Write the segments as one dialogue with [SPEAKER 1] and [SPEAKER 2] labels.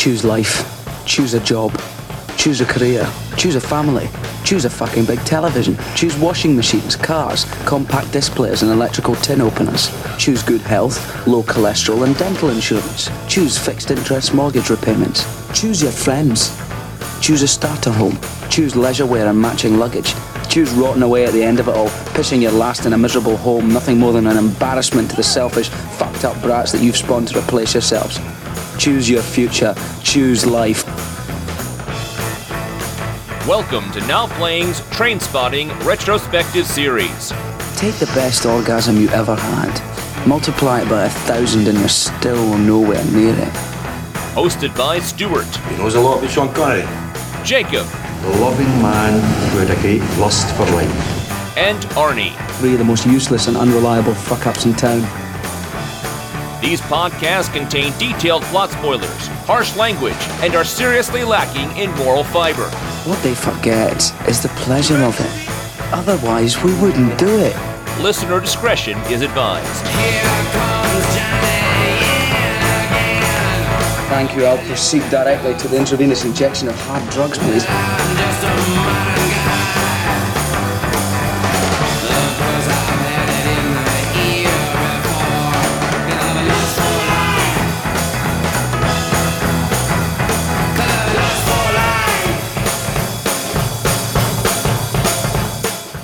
[SPEAKER 1] Choose life. Choose a job. Choose a career. Choose a family. Choose a fucking big television. Choose washing machines, cars, compact displays, and electrical tin openers. Choose good health, low cholesterol, and dental insurance. Choose fixed interest mortgage repayments. Choose your friends. Choose a starter home. Choose leisure wear and matching luggage. Choose rotting away at the end of it all, pissing your last in a miserable home, nothing more than an embarrassment to the selfish, fucked up brats that you've spawned to replace yourselves. Choose your future. Choose life.
[SPEAKER 2] Welcome to Now Playing's Trainspotting Retrospective Series.
[SPEAKER 1] Take the best orgasm you ever had, multiply it by a thousand, and you're still nowhere near it.
[SPEAKER 2] Hosted by Stuart,
[SPEAKER 3] He knows a lot about Sean Connery.
[SPEAKER 2] Jacob,
[SPEAKER 3] The loving man who had a great lust for life.
[SPEAKER 2] and Arnie.
[SPEAKER 1] Three of the most useless and unreliable fuck ups in town.
[SPEAKER 2] These podcasts contain detailed plot spoilers, harsh language, and are seriously lacking in moral fiber.
[SPEAKER 1] What they forget is the pleasure of it. Otherwise, we wouldn't do it.
[SPEAKER 2] Listener discretion is advised. Here comes Jane.
[SPEAKER 1] Thank you. I'll proceed directly to the intravenous injection of hard drugs, please.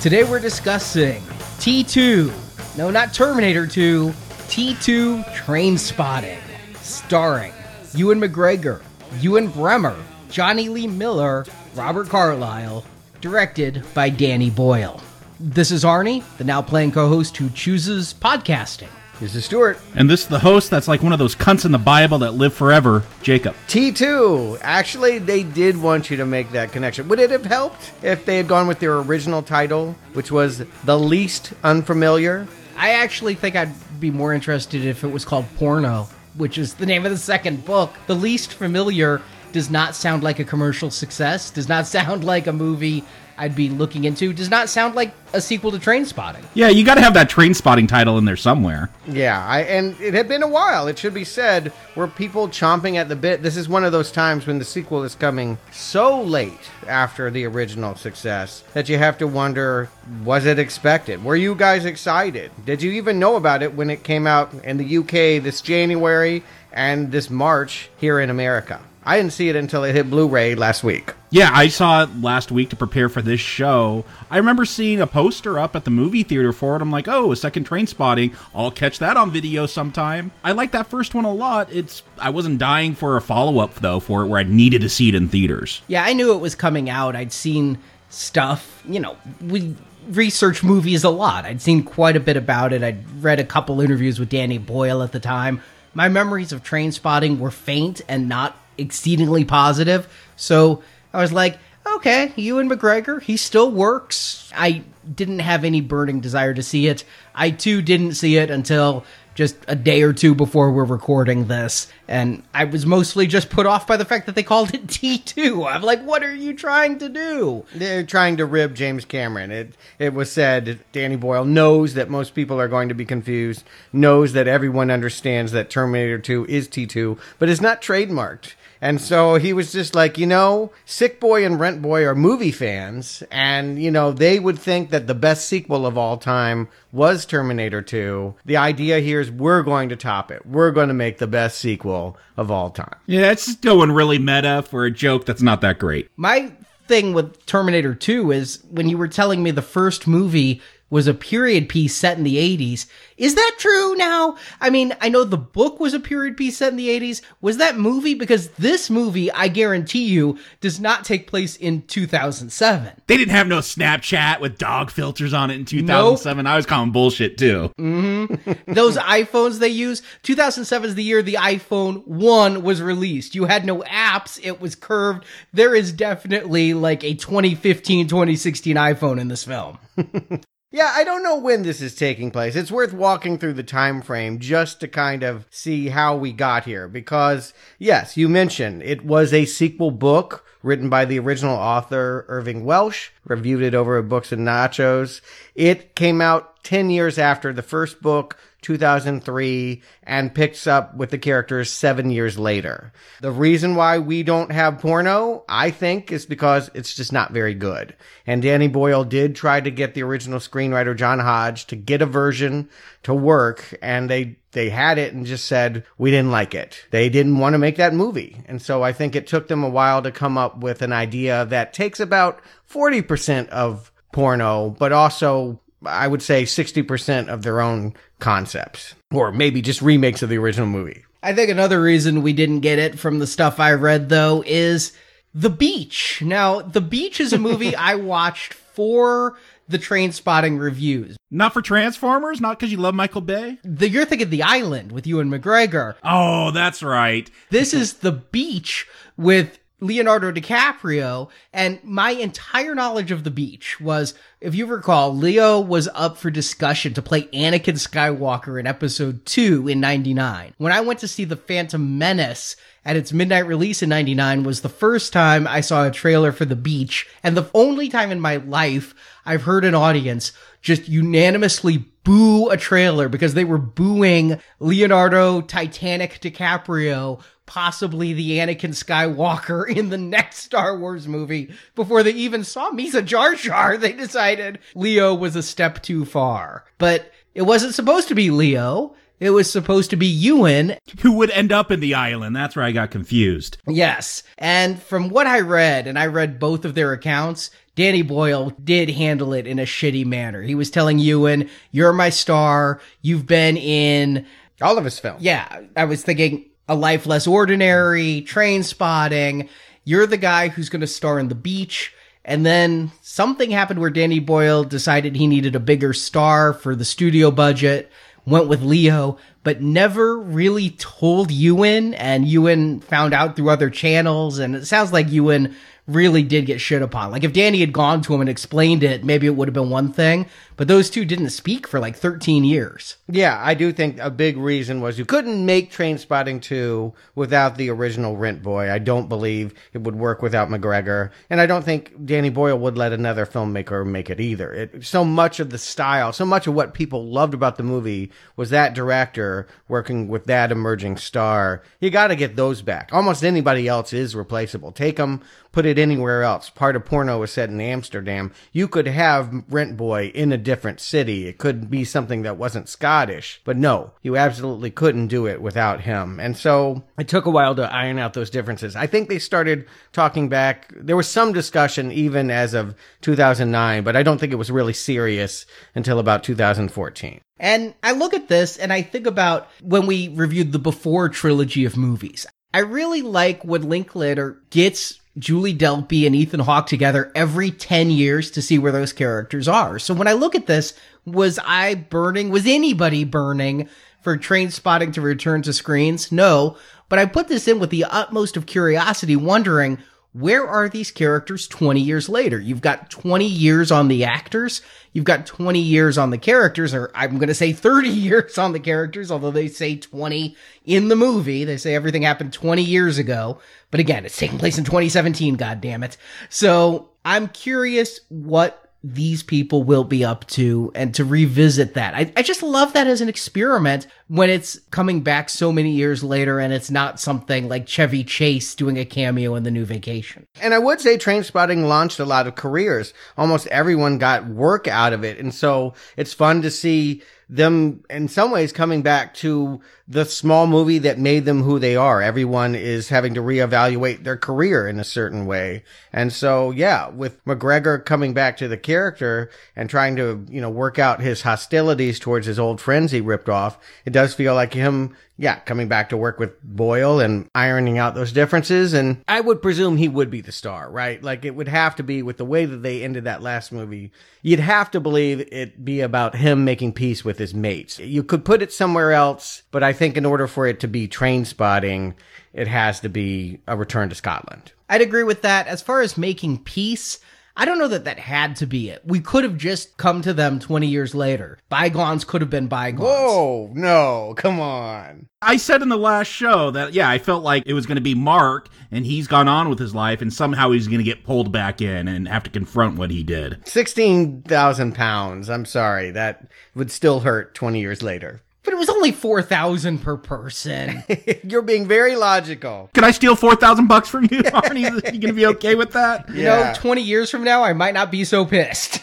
[SPEAKER 4] Today we're discussing T2. No, not Terminator 2. T2 Trainspotting. Starring Ewan McGregor, Ewen Bremner, Jonny Lee Miller, Robert Carlyle. Directed by Danny Boyle. This is Arnie, the now playing co host who chooses podcasting.
[SPEAKER 5] This is Stuart.
[SPEAKER 6] And this is the host that's like one of those cunts in the Bible that live forever, Jacob.
[SPEAKER 5] T2. Actually, they did want you to make that connection. Would it have helped if they had gone with their original title, which was The Least Unfamiliar?
[SPEAKER 4] I actually think I'd be more interested if it was called Porno, which is the name of the second book. The least familiar does not sound like a commercial success, does not sound like a movie I'd be looking into, does not sound like a sequel to Trainspotting.
[SPEAKER 6] Yeah, you got to have that Trainspotting title in there somewhere.
[SPEAKER 5] Yeah, I, and it had been a while, it should be said. Were people chomping at the bit? This is one of those times when the sequel is coming so late after the original success that you have to wonder was it expected? Were you guys excited? Did you even know about it when it came out in the UK this January and this March here in America? I didn't see it until it hit Blu ray last week.
[SPEAKER 6] Yeah, I saw it last week to prepare for this show. I remember seeing a poster up at the movie theater for it. I'm like, oh, a second Trainspotting. I'll catch that on video sometime. I like that first one a lot. It's I wasn't dying for a follow up though for it where I needed to see it in theaters.
[SPEAKER 4] Yeah, I knew it was coming out. I'd seen stuff, you know, we research movies a lot. I'd seen quite a bit about it. I'd read a couple interviews with Danny Boyle at the time. My memories of Trainspotting were faint and not exceedingly positive. So I was like, okay, Ewan McGregor, he still works. I didn't have any burning desire to see it. I too didn't see it until just a day or two before we're recording this. And I was mostly just put off by the fact that they called it T2. I'm like, what are you trying to do?
[SPEAKER 5] They're trying to rib James Cameron. It it was said Danny Boyle knows that most people are going to be confused, knows that everyone understands that Terminator 2 is T2, but it's not trademarked. And so he was just like, you know, Sick Boy and Rent Boy are movie fans, and you know, they would think that the best sequel of all time was Terminator 2. The idea here is we're going to top it. We're going to make the best sequel of all time.
[SPEAKER 6] Yeah, it's just going really meta for a joke that's not that great.
[SPEAKER 4] My thing with Terminator 2 is when you were telling me the first movie was a period piece set in the 80s. Is that true now? I mean, I know the book was a period piece set in the 80s. Was that movie? Because this movie, I guarantee you, does not take place in 2007.
[SPEAKER 6] They didn't have no Snapchat with dog filters on it in 2007. I was calling bullshit too. Mm-hmm.
[SPEAKER 4] Those iPhones they use, 2007 is the year the iPhone 1 was released. You had no apps, it was curved. There is definitely like a 2015, 2016 iPhone in this film.
[SPEAKER 5] Yeah, I don't know when this is taking place. It's worth walking through the time frame just to kind of see how we got here because yes, you mentioned it was a sequel book written by the original author Irvine Welsh, reviewed it over at Books and Nachos. It came out 10 years after the first book, 2003 and picks up with the characters seven years later. The reason why we don't have porno, I think, is because it's just not very good. And Danny Boyle did try to get the original screenwriter John Hodge to get a version to work, and they they had it and just said we didn't like it. They didn't want to make that movie, and so I think it took them a while to come up with an idea that takes about forty percent of porno, but also I would say 60% of their own concepts, or maybe just remakes of the original movie.
[SPEAKER 4] I think another reason we didn't get it from the stuff I read, though, is The Beach. Now, The Beach is a movie I watched for the Trainspotting reviews.
[SPEAKER 6] Not for Transformers? Not because you love Michael Bay?
[SPEAKER 4] The, you're thinking The Island with Ewan McGregor.
[SPEAKER 6] Oh, that's right.
[SPEAKER 4] This is The Beach with Leonardo DiCaprio, and my entire knowledge of the beach was, if you recall, Leo was up for discussion to play Anakin Skywalker in episode 2 in 99. When I went to see The Phantom Menace at its midnight release in 99 was the first time I saw a trailer for the beach, and the only time in my life I've heard an audience just unanimously boo a trailer because they were booing Leonardo Titanic DiCaprio possibly the Anakin Skywalker in the next Star Wars movie before they even saw Misa Jar Jar. They decided Leo was a step too far. But it wasn't supposed to be Leo. It was supposed to be Ewan.
[SPEAKER 6] Who would end up in the island? That's where I got confused.
[SPEAKER 4] Yes. And from what I read, and I read both of their accounts, Danny Boyle did handle it in a shitty manner. He was telling Ewan, You're my star. You've been in
[SPEAKER 5] all of his films.
[SPEAKER 4] Yeah. I was thinking, a Life Less Ordinary, Trainspotting. You're the guy who's going to star in The Beach. And then something happened where Danny Boyle decided he needed a bigger star for the studio budget, went with Leo, but never really told Ewan. And Ewan found out through other channels. And it sounds like Ewan really did get shit upon. Like if Danny had gone to him and explained it, maybe it would have been one thing. But those two didn't speak for like 13 years.
[SPEAKER 5] Yeah, I do think a big reason was you couldn't make Trainspotting 2 without the original Rent Boy. I don't believe it would work without McGregor. And I don't think Danny Boyle would let another filmmaker make it either. It, so much of the style, so much of what people loved about the movie was that director working with that emerging star. You got to get those back. Almost anybody else is replaceable. Take them, put it anywhere else. Part of porno was set in Amsterdam. You could have Rent Boy in a different city. It could be something that wasn't Scottish. But no, you absolutely couldn't do it without him. And so it took a while to iron out those differences. I think they started talking back. There was some discussion even as of 2009, but I don't think it was really serious until about 2014.
[SPEAKER 4] And I look at this and I think about when we reviewed the before trilogy of movies. I really like when Linklater gets Julie Delpy and Ethan Hawke together every 10 years to see where those characters are. So when I look at this, was I burning? Was anybody burning for Trainspotting to return to screens? No. But I put this in with the utmost of curiosity, wondering where are these characters 20 years later? You've got 20 years on the actors. You've got 20 years on the characters, or I'm going to say 30 years on the characters, although they say 20 in the movie. They say everything happened 20 years ago. But again, it's taking place in 2017, God damn it! So I'm curious what these people will be up to and to revisit that. I, I just love that as an experiment when it's coming back so many years later and it's not something like Chevy Chase doing a cameo in the new vacation.
[SPEAKER 5] And I would say Trainspotting launched a lot of careers. Almost everyone got work out of it. And so it's fun to see them in some ways coming back to the small movie that made them who they are. Everyone is having to reevaluate their career in a certain way. And so, yeah, with McGregor coming back to the character and trying to, you know, work out his hostilities towards his old friends he ripped off, it does feel like him yeah, coming back to work with Boyle and ironing out those differences. And I would presume he would be the star, right? Like it would have to be with the way that they ended that last movie. You'd have to believe it be about him making peace with his mates. You could put it somewhere else, but I think in order for it to be Trainspotting, it has to be a return to Scotland.
[SPEAKER 4] I'd agree with that. As far as making peace, I don't know that that had to be it. We could have just come to them 20 years later. Bygones could have been bygones.
[SPEAKER 5] Whoa, no, come on.
[SPEAKER 6] I said in the last show that, yeah, I felt like it was going to be Mark and he's gone on with his life and somehow he's going to get pulled back in and have to confront what he did.
[SPEAKER 5] 16,000 pounds. I'm sorry. That would still hurt 20 years later.
[SPEAKER 4] But it was only 4000 per person.
[SPEAKER 5] You're being very logical.
[SPEAKER 6] Can I steal four thousand bucks from you, Arnie? you gonna be okay with that?
[SPEAKER 4] You know, 20 years from now, I might not be so pissed.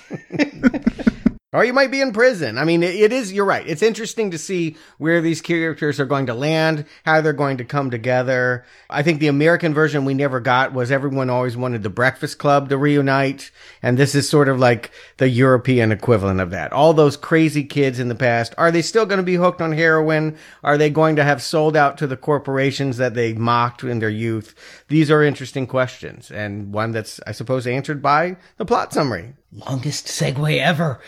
[SPEAKER 5] Or you might be in prison. I mean, it, it is, you're right. It's interesting to see where these characters are going to land, how they're going to come together. I think the American version we never got was everyone always wanted the Breakfast Club to reunite. And this is sort of like the European equivalent of that. All those crazy kids in the past, are they still going to be hooked on heroin? Are they going to have sold out to the corporations that they mocked in their youth? These are interesting questions and one that's, I suppose, answered by the plot summary.
[SPEAKER 4] Longest segue ever.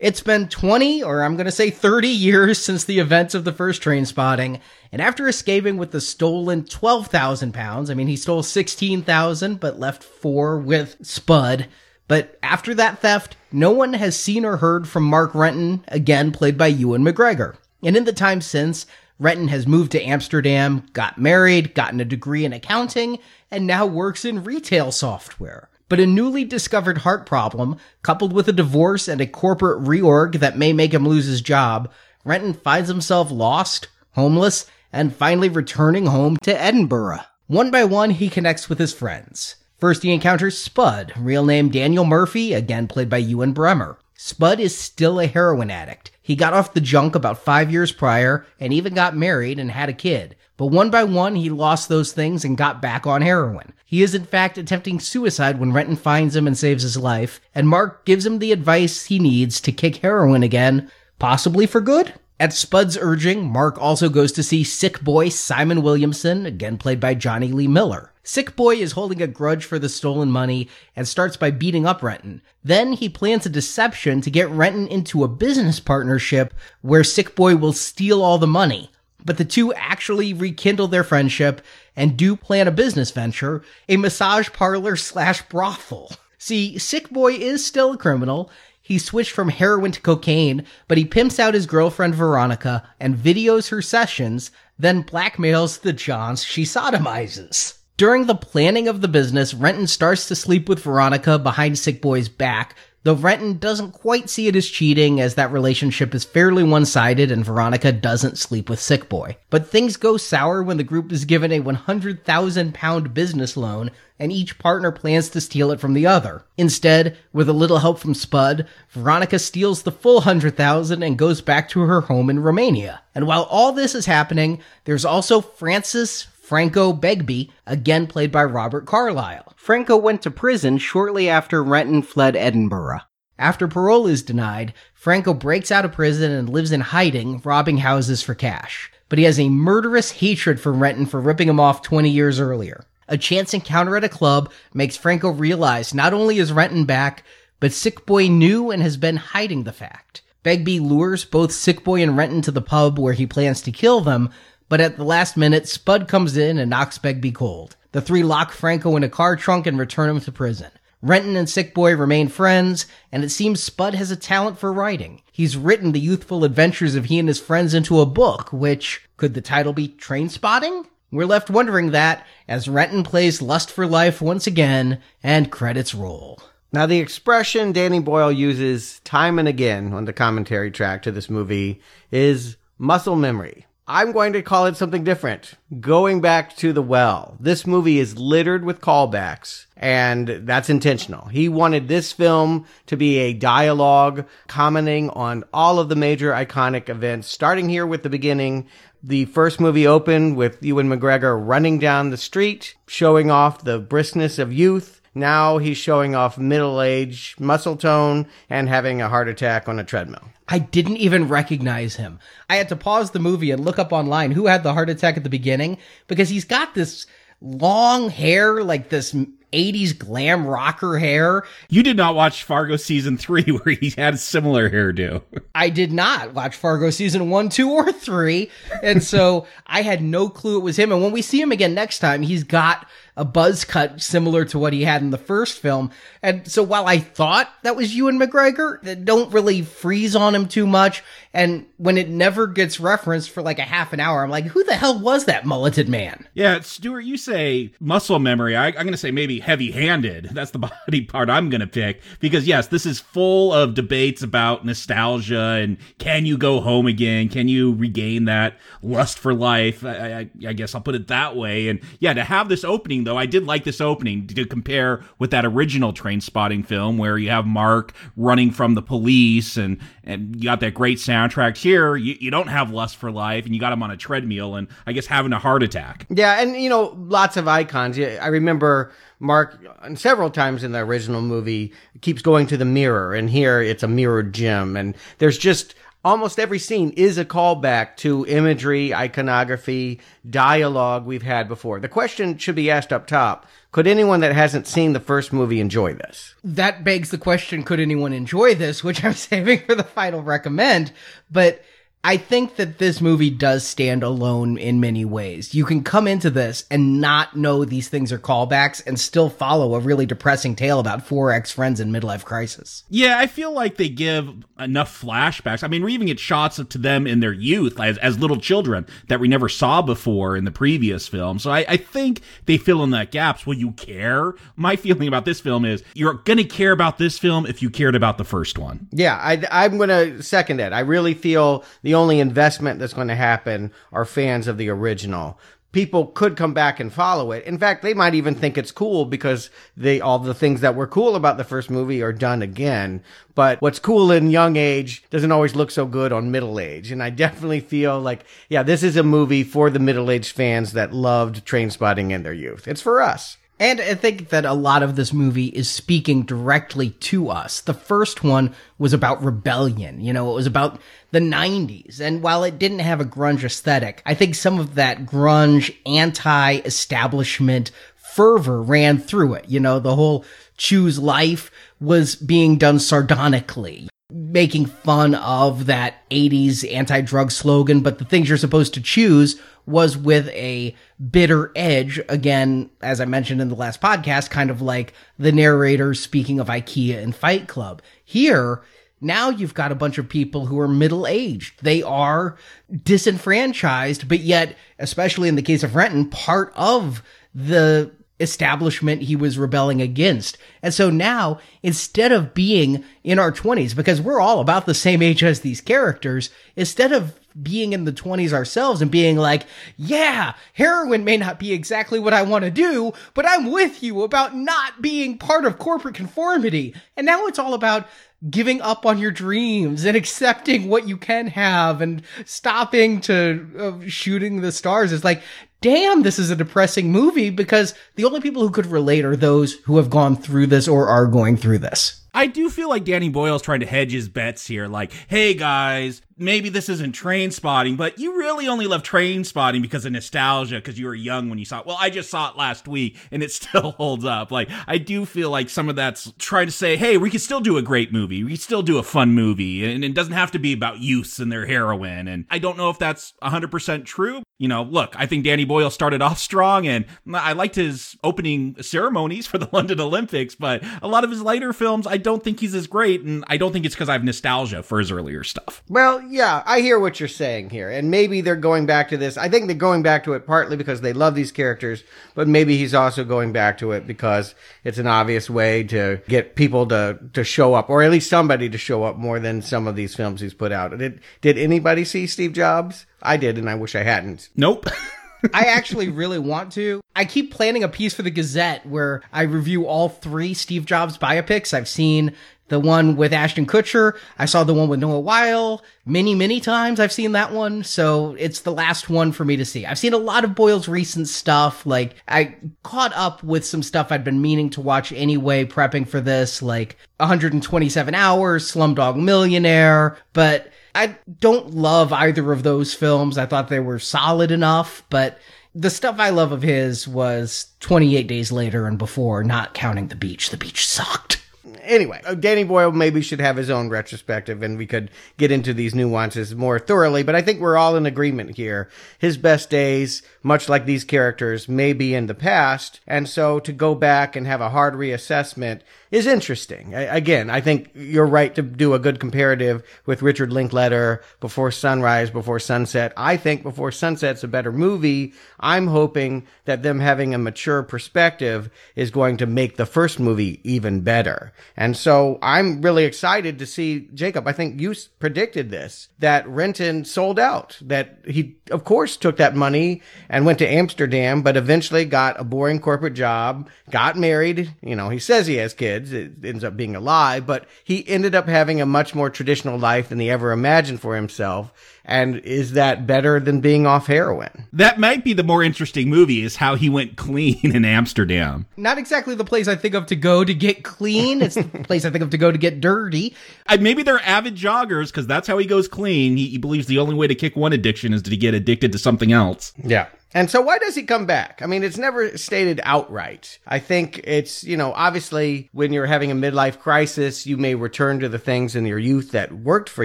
[SPEAKER 4] it's been 20, or I'm going to say 30 years since the events of the first Trainspotting. And after escaping with the stolen 12,000 pounds, I mean, he stole 16,000, but left four with Spud. But after that theft, no one has seen or heard from Mark Renton, again played by Ewan McGregor. And in the time since, Renton has moved to Amsterdam, got married, gotten a degree in accounting, and now works in retail software. But a newly discovered heart problem, coupled with a divorce and a corporate reorg that may make him lose his job, Renton finds himself lost, homeless, and finally returning home to Edinburgh. One by one, he connects with his friends. First, he encounters Spud, real name Daniel Murphy, again played by Ewen Bremner. Spud is still a heroin addict. He got off the junk about five years prior and even got married and had a kid. But one by one, he lost those things and got back on heroin. He is in fact attempting suicide when Renton finds him and saves his life, and Mark gives him the advice he needs to kick heroin again, possibly for good? At Spud's urging, Mark also goes to see sick boy Simon Williamson, again played by Jonny Lee Miller. Sick Boy is holding a grudge for the stolen money and starts by beating up Renton. Then he plans a deception to get Renton into a business partnership where Sick Boy will steal all the money. But the two actually rekindle their friendship and do plan a business venture, a massage parlor slash brothel. See, Sick Boy is still a criminal. He switched from heroin to cocaine, but he pimps out his girlfriend Veronica and videos her sessions, then blackmails the Johns she sodomizes. During the planning of the business, Renton starts to sleep with Veronica behind Sick Boy's back, though Renton doesn't quite see it as cheating as that relationship is fairly one-sided and Veronica doesn't sleep with Sick Boy. But things go sour when the group is given a 100,000 pound business loan and each partner plans to steal it from the other. Instead, with a little help from Spud, Veronica steals the full 100,000 and goes back to her home in Romania. And while all this is happening, there's also Francis Franco Begbie, again played by Robert Carlyle. Franco went to prison shortly after Renton fled Edinburgh. After parole is denied, Franco breaks out of prison and lives in hiding, robbing houses for cash. But he has a murderous hatred for Renton for ripping him off 20 years earlier. A chance encounter at a club makes Franco realize not only is Renton back, but Sick Boy knew and has been hiding the fact. Begbie lures both Sick Boy and Renton to the pub where he plans to kill them, but at the last minute, Spud comes in and knocks Begbie cold. The three lock Franco in a car trunk and return him to prison. Renton and Sick Boy remain friends, and it seems Spud has a talent for writing. He's written the youthful adventures of he and his friends into a book, which could the title be Trainspotting? We're left wondering that as Renton plays Lust for Life once again, and credits roll.
[SPEAKER 5] Now, the expression Danny Boyle uses time and again on the commentary track to this movie is muscle memory. I'm going to call it something different. Going back to the well. This movie is littered with callbacks, and that's intentional. He wanted this film to be a dialogue commenting on all of the major iconic events, starting here with the beginning. The first movie opened with Ewan McGregor running down the street, showing off the briskness of youth. Now he's showing off middle age, muscle tone, and having a heart attack on a treadmill.
[SPEAKER 4] I didn't even recognize him. I had to pause the movie and look up online who had the heart attack at the beginning because he's got this long hair, like this 80s glam rocker hair.
[SPEAKER 6] You did not watch Fargo season three where he had a similar hairdo.
[SPEAKER 4] I did not watch Fargo season one, two, or three. And so I had no clue it was him. And when we see him again next time, he's got a buzz cut similar to what he had in the first film. And so while I thought that was Ewan McGregor, that don't really freeze on him too much. And when it never gets referenced for like a half an hour, I'm like, who the hell was that mulleted man?
[SPEAKER 6] Yeah, Stuart, you say muscle memory. I, I'm going to say maybe heavy-handed. That's the body part I'm going to pick because yes, this is full of debates about nostalgia and can you go home again? Can you regain that lust for life? I, I, I guess I'll put it that way. And yeah, to have this opening though, I did like this opening to compare with that original Trainspotting film where you have Mark running from the police and and you got that great soundtrack here. You, you don't have lust for life and you got him on a treadmill and I guess having a heart attack.
[SPEAKER 5] Yeah, and you know, lots of icons. I remember Mark uh, several times in the original movie keeps going to the mirror, and here it's a mirrored gym, and there's just almost every scene is a callback to imagery, iconography, dialogue we've had before. The question should be asked up top. Could anyone that hasn't seen the first movie enjoy this?
[SPEAKER 4] That begs the question, could anyone enjoy this, which I'm saving for the final recommend, but I think that this movie does stand alone in many ways. You can come into this and not know these things are callbacks and still follow a really depressing tale about four ex friends in midlife crisis.
[SPEAKER 6] Yeah, I feel like they give enough flashbacks. I mean, we even get shots to them in their youth as, as little children that we never saw before in the previous film. So I, I think they fill in that gaps. Will you care? My feeling about this film is you're going to care about this film if you cared about the first one.
[SPEAKER 5] Yeah, I, I'm going to second that. I really feel the only investment that's going to happen are fans of the original. People could come back and follow it. In fact, they might even think it's cool because they all the things that were cool about the first movie are done again. But what's cool in young age doesn't always look so good on middle age. And I definitely feel like, yeah, this is a movie for the middle aged fans that loved Trainspotting in their youth. It's for us.
[SPEAKER 4] And I think that a lot of this movie is speaking directly to us. The first one was about rebellion. You know, it was about the 90s. And while it didn't have a grunge aesthetic, I think some of that grunge anti establishment fervor ran through it. You know, the whole choose life was being done sardonically making fun of that 80s anti-drug slogan, but the things you're supposed to choose was with a bitter edge. Again, as I mentioned in the last podcast, kind of like the narrator speaking of IKEA and Fight Club. Here, now you've got a bunch of people who are middle aged. They are disenfranchised, but yet, especially in the case of Renton, part of the establishment he was rebelling against. And so now, instead of being in our 20s, because we're all about the same age as these characters, instead of being in the 20s ourselves and being like, yeah, heroin may not be exactly what I want to do, but I'm with you about not being part of corporate conformity. And now it's all about giving up on your dreams and accepting what you can have and stopping to uh, shooting the stars. It's like, damn, this is a depressing movie because the only people who could relate are those who have gone through this or are going through this.
[SPEAKER 6] I do feel like Danny Boyle's trying to hedge his bets here. Like, hey guys, maybe this isn't Trainspotting, but you really only love Trainspotting because of nostalgia, because you were young when you saw it. Well, I just saw it last week and it still holds up. Like, I do feel like some of that's trying to say, hey, we can still do a great movie. We can still do a fun movie. And it doesn't have to be about youths and their heroin. And I don't know if that's 100% true. You know, look, I think Danny Boyle started off strong and I liked his opening ceremonies for the London Olympics, but a lot of his later films, I don't think he's as great. And I don't think it's because I have nostalgia for his earlier stuff.
[SPEAKER 5] Well, yeah, I hear what you're saying here. And maybe they're going back to this. I think they're going back to it partly because they love these characters, but maybe he's also going back to it because it's an obvious way to get people to, to show up, or at least somebody to show up more than some of these films he's put out. Did, did anybody see Steve Jobs? I did, and I wish I hadn't.
[SPEAKER 6] Nope.
[SPEAKER 4] I actually really want to. I keep planning a piece for the Gazette where I review all three Steve Jobs biopics. I've seen the one with Ashton Kutcher. I saw the one with Noah Wyle many, many times. I've seen that one. So it's the last one for me to see. I've seen a lot of Boyle's recent stuff. Like I caught up with some stuff I'd been meaning to watch anyway, prepping for this, like 127 hours, Slumdog Millionaire, but I don't love either of those films. I thought they were solid enough, but the stuff I love of his was 28 Days Later and before, not counting The Beach. The Beach sucked.
[SPEAKER 5] Anyway, uh, Danny Boyle maybe should have his own retrospective and we could get into these nuances more thoroughly, but I think we're all in agreement here. His best days, much like these characters, may be in the past, and so to go back and have a hard reassessment is interesting. I, again, I think you're right to do a good comparative with Richard Linklater, Before Sunrise, Before Sunset. I think Before Sunset's a better movie. I'm hoping that them having a mature perspective is going to make the first movie even better. And so I'm really excited to see Jacob. I think you predicted this that Renton sold out, that he, of course, took that money and went to Amsterdam, but eventually got a boring corporate job, got married. You know, he says he has kids. It ends up being a lie, but he ended up having a much more traditional life than he ever imagined for himself. And is that better than being off heroin?
[SPEAKER 6] That might be the more interesting movie is how he went clean in Amsterdam.
[SPEAKER 4] Not exactly the place I think of to go to get clean. It's the place I think of to go to get dirty.
[SPEAKER 6] I, maybe they're avid joggers because that's how he goes clean. He, he believes the only way to kick one addiction is to get addicted to something else.
[SPEAKER 5] Yeah. And so why does he come back? I mean, it's never stated outright. I think it's, you know, obviously when you're having a midlife crisis, you may return to the things in your youth that worked for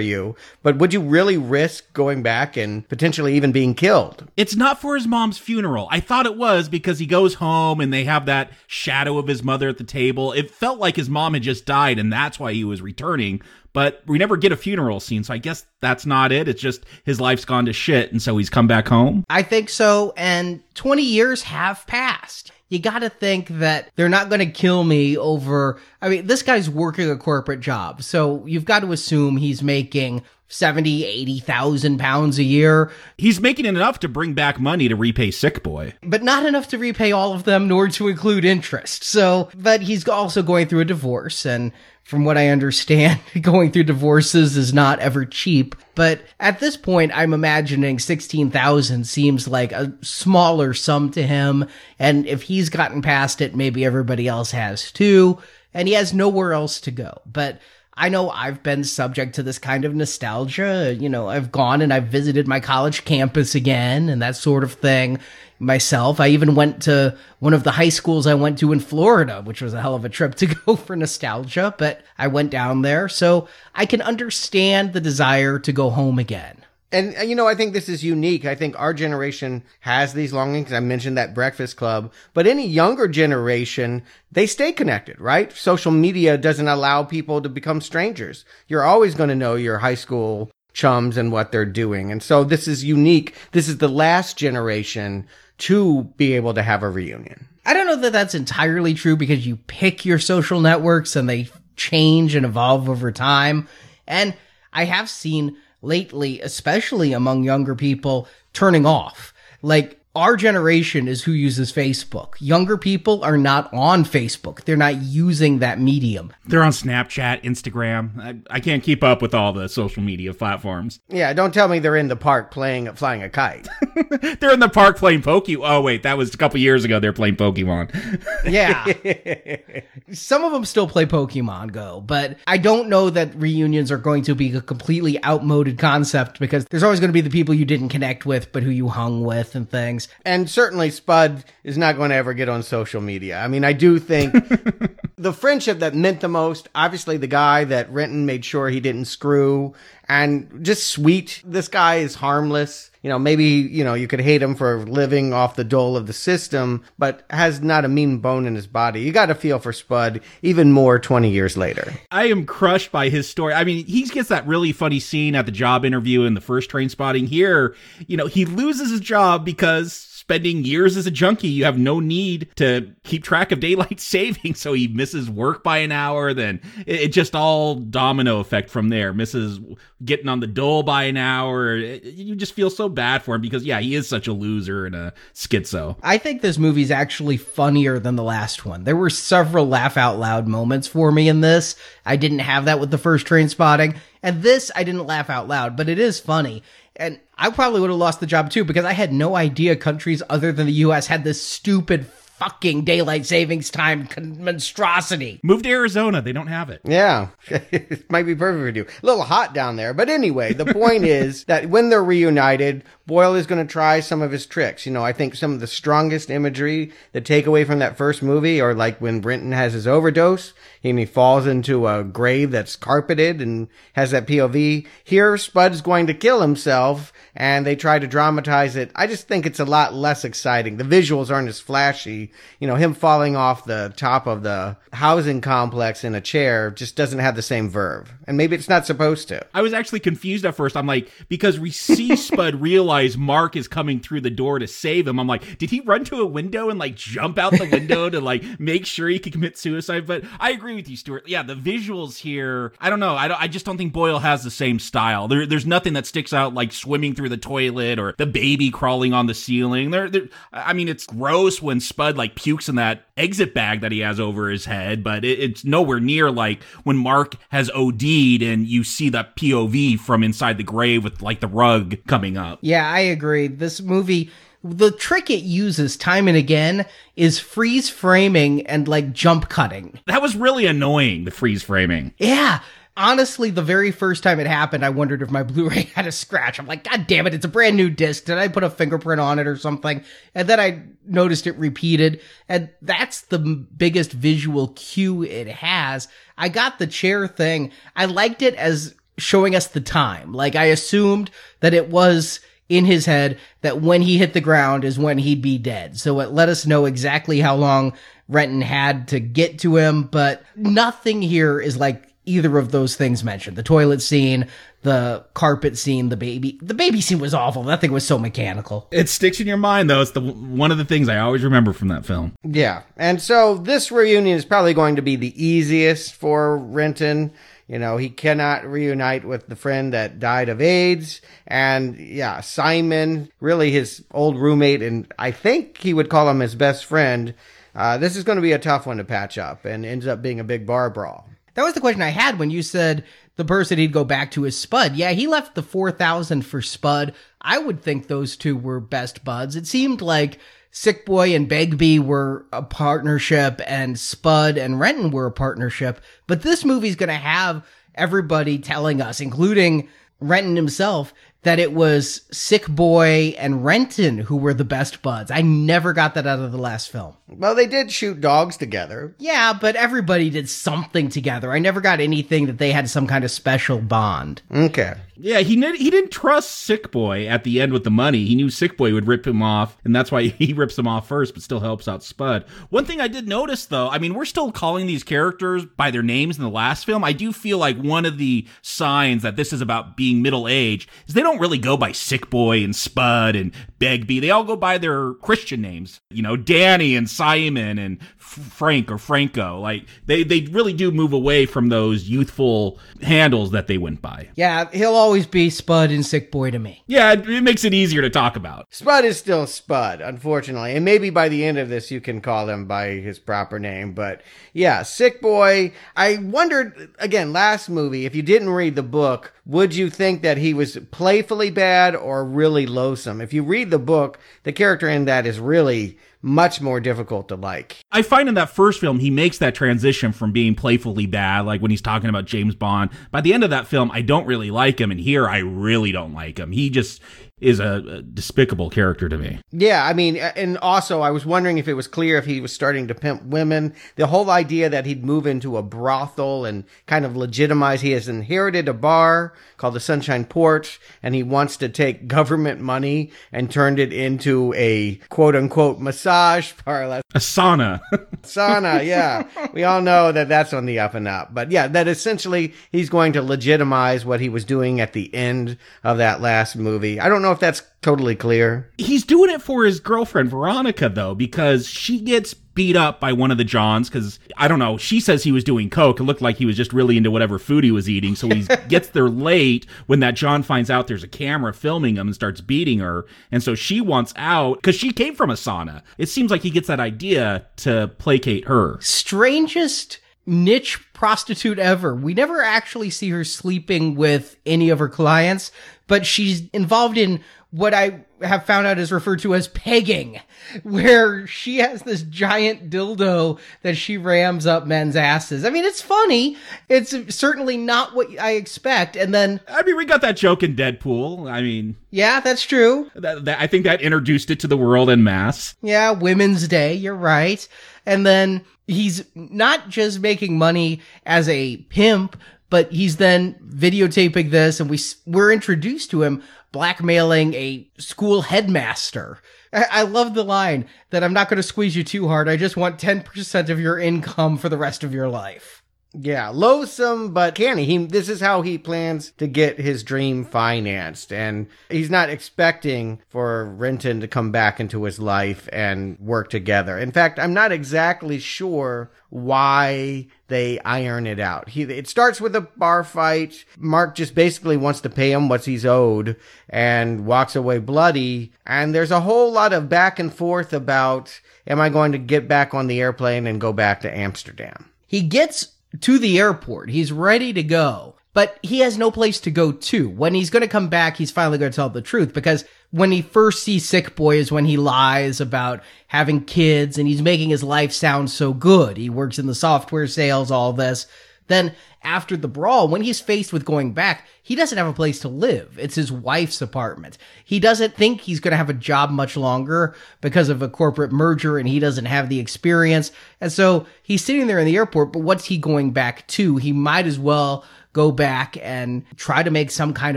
[SPEAKER 5] you, but would you really risk going back and potentially even being killed?
[SPEAKER 6] It's not for his mom's funeral. I thought it was because he goes home and they have that shadow of his mother at the table. It felt like his mom had just died and that's why he was returning. But we never get a funeral scene, so I guess that's not it. It's just his life's gone to shit, and so he's come back home.
[SPEAKER 4] I think so. And 20 years have passed. You got to think that they're not going to kill me over. I mean, this guy's working a corporate job. So you've got to assume he's making 70, 80,000 pounds a year,
[SPEAKER 6] He's making enough to bring back money to repay Sick Boy.
[SPEAKER 4] but not enough to repay all of them nor to include interest. So, but he's also going through a divorce and from what I understand, going through divorces is not ever cheap. But at this point, I'm imagining 16,000 seems like a smaller sum to him. And if he's gotten past it, maybe everybody else has too. And he has nowhere else to go. But I know I've been subject to this kind of nostalgia. You know, I've gone and I've visited my college campus again and that sort of thing myself. I even went to one of the high schools I went to in Florida, which was a hell of a trip to go for nostalgia, but I went down there. So I can understand the desire to go home again.
[SPEAKER 5] And uh, you know, I think this is unique. I think our generation has these longings. I mentioned that Breakfast Club, but any younger generation, they stay connected, right? Social media doesn't allow people to become strangers. You're always going to know your high school chums and what they're doing. And so this is unique. This is the last generation to be able to have a reunion.
[SPEAKER 4] I don't know that that's entirely true because you pick your social networks and they change and evolve over time. And I have seen lately, especially among younger people, turning off. Like, our generation is who uses Facebook. Younger people are not on Facebook. They're not using that medium.
[SPEAKER 6] They're on Snapchat, Instagram. I, I can't keep up with all the social media platforms.
[SPEAKER 5] Yeah, don't tell me they're in the park playing flying a kite.
[SPEAKER 6] They're in the park playing Pokemon. Oh, wait, that was a couple years ago. They're playing Pokemon.
[SPEAKER 4] Yeah. Some of them still play Pokemon Go, but I don't know that reunions are going to be a completely outmoded concept because there's always going to be the people you didn't connect with, but who you hung with and things.
[SPEAKER 5] And certainly Spud is not going to ever get on social media. I mean, I do think the friendship that meant the most, obviously the guy that Renton made sure he didn't screw and just sweet. This guy is harmless. You know, maybe, you know, you could hate him for living off the dole of the system, but has not a mean bone in his body. You got to feel for Spud even more 20 years later.
[SPEAKER 6] I am crushed by his story. I mean, he gets that really funny scene at the job interview in the first Trainspotting. Here, you know, he loses his job because spending years as a junkie, you have no need to keep track of daylight savings. So he misses work by an hour. Then it, it just all domino effect from there. Misses getting on the dole by an hour. It- you just feel so bad for him because, yeah, he is such a loser and a schizo.
[SPEAKER 4] I think this movie's actually funnier than the last one. There were several laugh out loud moments for me in this. I didn't have that with the first Trainspotting. And this, I didn't laugh out loud, but it is funny. And I probably would have lost the job too because I had no idea countries other than the US had this stupid fucking daylight savings time con- monstrosity.
[SPEAKER 6] Move to Arizona. They don't have it.
[SPEAKER 5] Yeah, it might be perfect for you. A little hot down there. But anyway, the point is that when they're reunited, Boyle is going to try some of his tricks. You know, I think some of the strongest imagery that take away from that first movie are like when Renton has his overdose and he falls into a grave that's carpeted and has that POV. Here, Spud's going to kill himself and they try to dramatize it. I just think it's a lot less exciting. The visuals aren't as flashy. You know, him falling off the top of the housing complex in a chair just doesn't have the same verve. And maybe it's not supposed to.
[SPEAKER 6] I was actually confused at first. I'm like, because we see Spud realize Mark is coming through the door to save him. I'm like, did he run to a window and like jump out the window to like make sure he could commit suicide? But I agree with you, Stuart. Yeah, the visuals here, I don't know. I, don't, I just don't think Boyle has the same style. There, there's nothing that sticks out like swimming through the toilet or the baby crawling on the ceiling. There I mean, it's gross when Spud like pukes in that exit bag that he has over his head, but it, it's nowhere near like when Mark has OD'd and you see that POV from inside the grave with like the rug coming up.
[SPEAKER 4] Yeah, I agree. This movie, the trick it uses time and again is freeze framing and like jump cutting.
[SPEAKER 6] That was really annoying, the freeze framing.
[SPEAKER 4] Yeah. Honestly, the very first time it happened, I wondered if my Blu-ray had a scratch. I'm like, God damn it, it's a brand new disc. Did I put a fingerprint on it or something? And then I noticed it repeated. And that's the biggest visual cue it has. I got the chair thing. I liked it as showing us the time. Like I assumed that it was in his head that when he hit the ground is when he'd be dead. So it let us know exactly how long Renton had to get to him, but nothing here is like either of those things mentioned. The toilet scene, the carpet scene, the baby. The baby scene was awful. That thing was so mechanical.
[SPEAKER 6] It sticks in your mind though. It's the one of the things I always remember from that film.
[SPEAKER 5] Yeah. And so this reunion is probably going to be the easiest for Renton. You know, he cannot reunite with the friend that died of AIDS. And yeah, Simon, really his old roommate, and I think he would call him his best friend. Uh, this is going to be a tough one to patch up and ends up being a big bar brawl.
[SPEAKER 4] That was the question I had when you said the person he'd go back to is Spud. Yeah, he left the 4000 for Spud. I would think those two were best buds. It seemed like Sick Boy and Begbie were a partnership and Spud and Renton were a partnership. But this movie's going to have everybody telling us, including Renton himself, that it was Sick Boy and Renton who were the best buds. I never got that out of the last film.
[SPEAKER 5] Well, they did shoot dogs together.
[SPEAKER 4] Yeah, but everybody did something together. I never got anything that they had some kind of special bond.
[SPEAKER 5] Okay.
[SPEAKER 6] Yeah, he ne- he didn't trust Sick Boy at the end with the money. He knew Sick Boy would rip him off, and that's why he rips him off first, but still helps out Spud. One thing I did notice, though, I mean, we're still calling these characters by their names in the last film. I do feel like one of the signs that this is about being middle aged is they don't really go by Sick Boy and Spud and Begbie. They all go by their Christian names. You know, Danny and Simon and F- Frank or Franco. Like they they really do move away from those youthful handles that they went by.
[SPEAKER 4] Yeah, he'll always be Spud and Sick Boy to me.
[SPEAKER 6] Yeah, it, it makes it easier to talk about.
[SPEAKER 5] Spud is still Spud, unfortunately. And maybe by the end of this, you can call him by his proper name. But yeah, Sick Boy. I wondered, again, last movie, if you didn't read the book, would you think that he was playfully bad or really loathsome? If you read the book, the character in that is really much more difficult to like.
[SPEAKER 6] I find in that first film, he makes that transition from being playfully bad, like when he's talking about James Bond. By the end of that film, I don't really like him, and here I really don't like him. He just is a, despicable character to me.
[SPEAKER 5] Yeah, I mean, and also I was wondering if it was clear if he was starting to pimp women. The whole idea that he'd move into a brothel and kind of legitimize he has inherited a bar called the Sunshine Porch and he wants to take government money and turned it into a quote unquote massage parlor.
[SPEAKER 6] A sauna.
[SPEAKER 5] Sauna, yeah. we all know that that's on the up and up. But yeah, that essentially he's going to legitimize what he was doing at the end of that last movie. I don't know if that's totally clear.
[SPEAKER 6] He's doing it for his girlfriend, Veronica, though, because she gets beat up by one of the Johns because I don't know. She says he was doing coke. It looked like he was just really into whatever food he was eating. So he gets there late when that John finds out there's a camera filming him and starts beating her. And so she wants out because she came from a sauna. It seems like he gets that idea to placate her.
[SPEAKER 4] Strangest niche prostitute ever. We never actually see her sleeping with any of her clients, but she's involved in what I have found out is referred to as pegging, where she has this giant dildo that she rams up men's asses. I mean, it's funny. It's certainly not what I expect. And then,
[SPEAKER 6] I mean, we got that joke in Deadpool. I mean,
[SPEAKER 4] yeah, that's true.
[SPEAKER 6] that, that, I think that introduced it to the world in mass.
[SPEAKER 4] Yeah, Women's Day, you're right. And then he's not just making money as a pimp, but he's then videotaping this and we, we're introduced to him blackmailing a school headmaster. I, I love the line that I'm not going to squeeze you too hard. I just want 10% of your income for the rest of your life.
[SPEAKER 5] Yeah, loathsome but canny. He this is how he plans to get his dream financed, and he's not expecting for Renton to come back into his life and work together. In fact, I'm not exactly sure why they iron it out. He it starts with a bar fight. Mark just basically wants to pay him what he's owed and walks away bloody. And there's a whole lot of back and forth about am I going to get back on the airplane and go back to Amsterdam?
[SPEAKER 4] He gets to the airport. He's ready to go, but he has no place to go to. When he's going to come back, he's finally going to tell the truth because when he first sees Sick Boy is when he lies about having kids and he's making his life sound so good. He works in the software sales, all this. Then after the brawl, when he's faced with going back, he doesn't have a place to live. It's his wife's apartment. He doesn't think he's going to have a job much longer because of a corporate merger and he doesn't have the experience. And so he's sitting there in the airport, but what's he going back to? He might as well go back and try to make some kind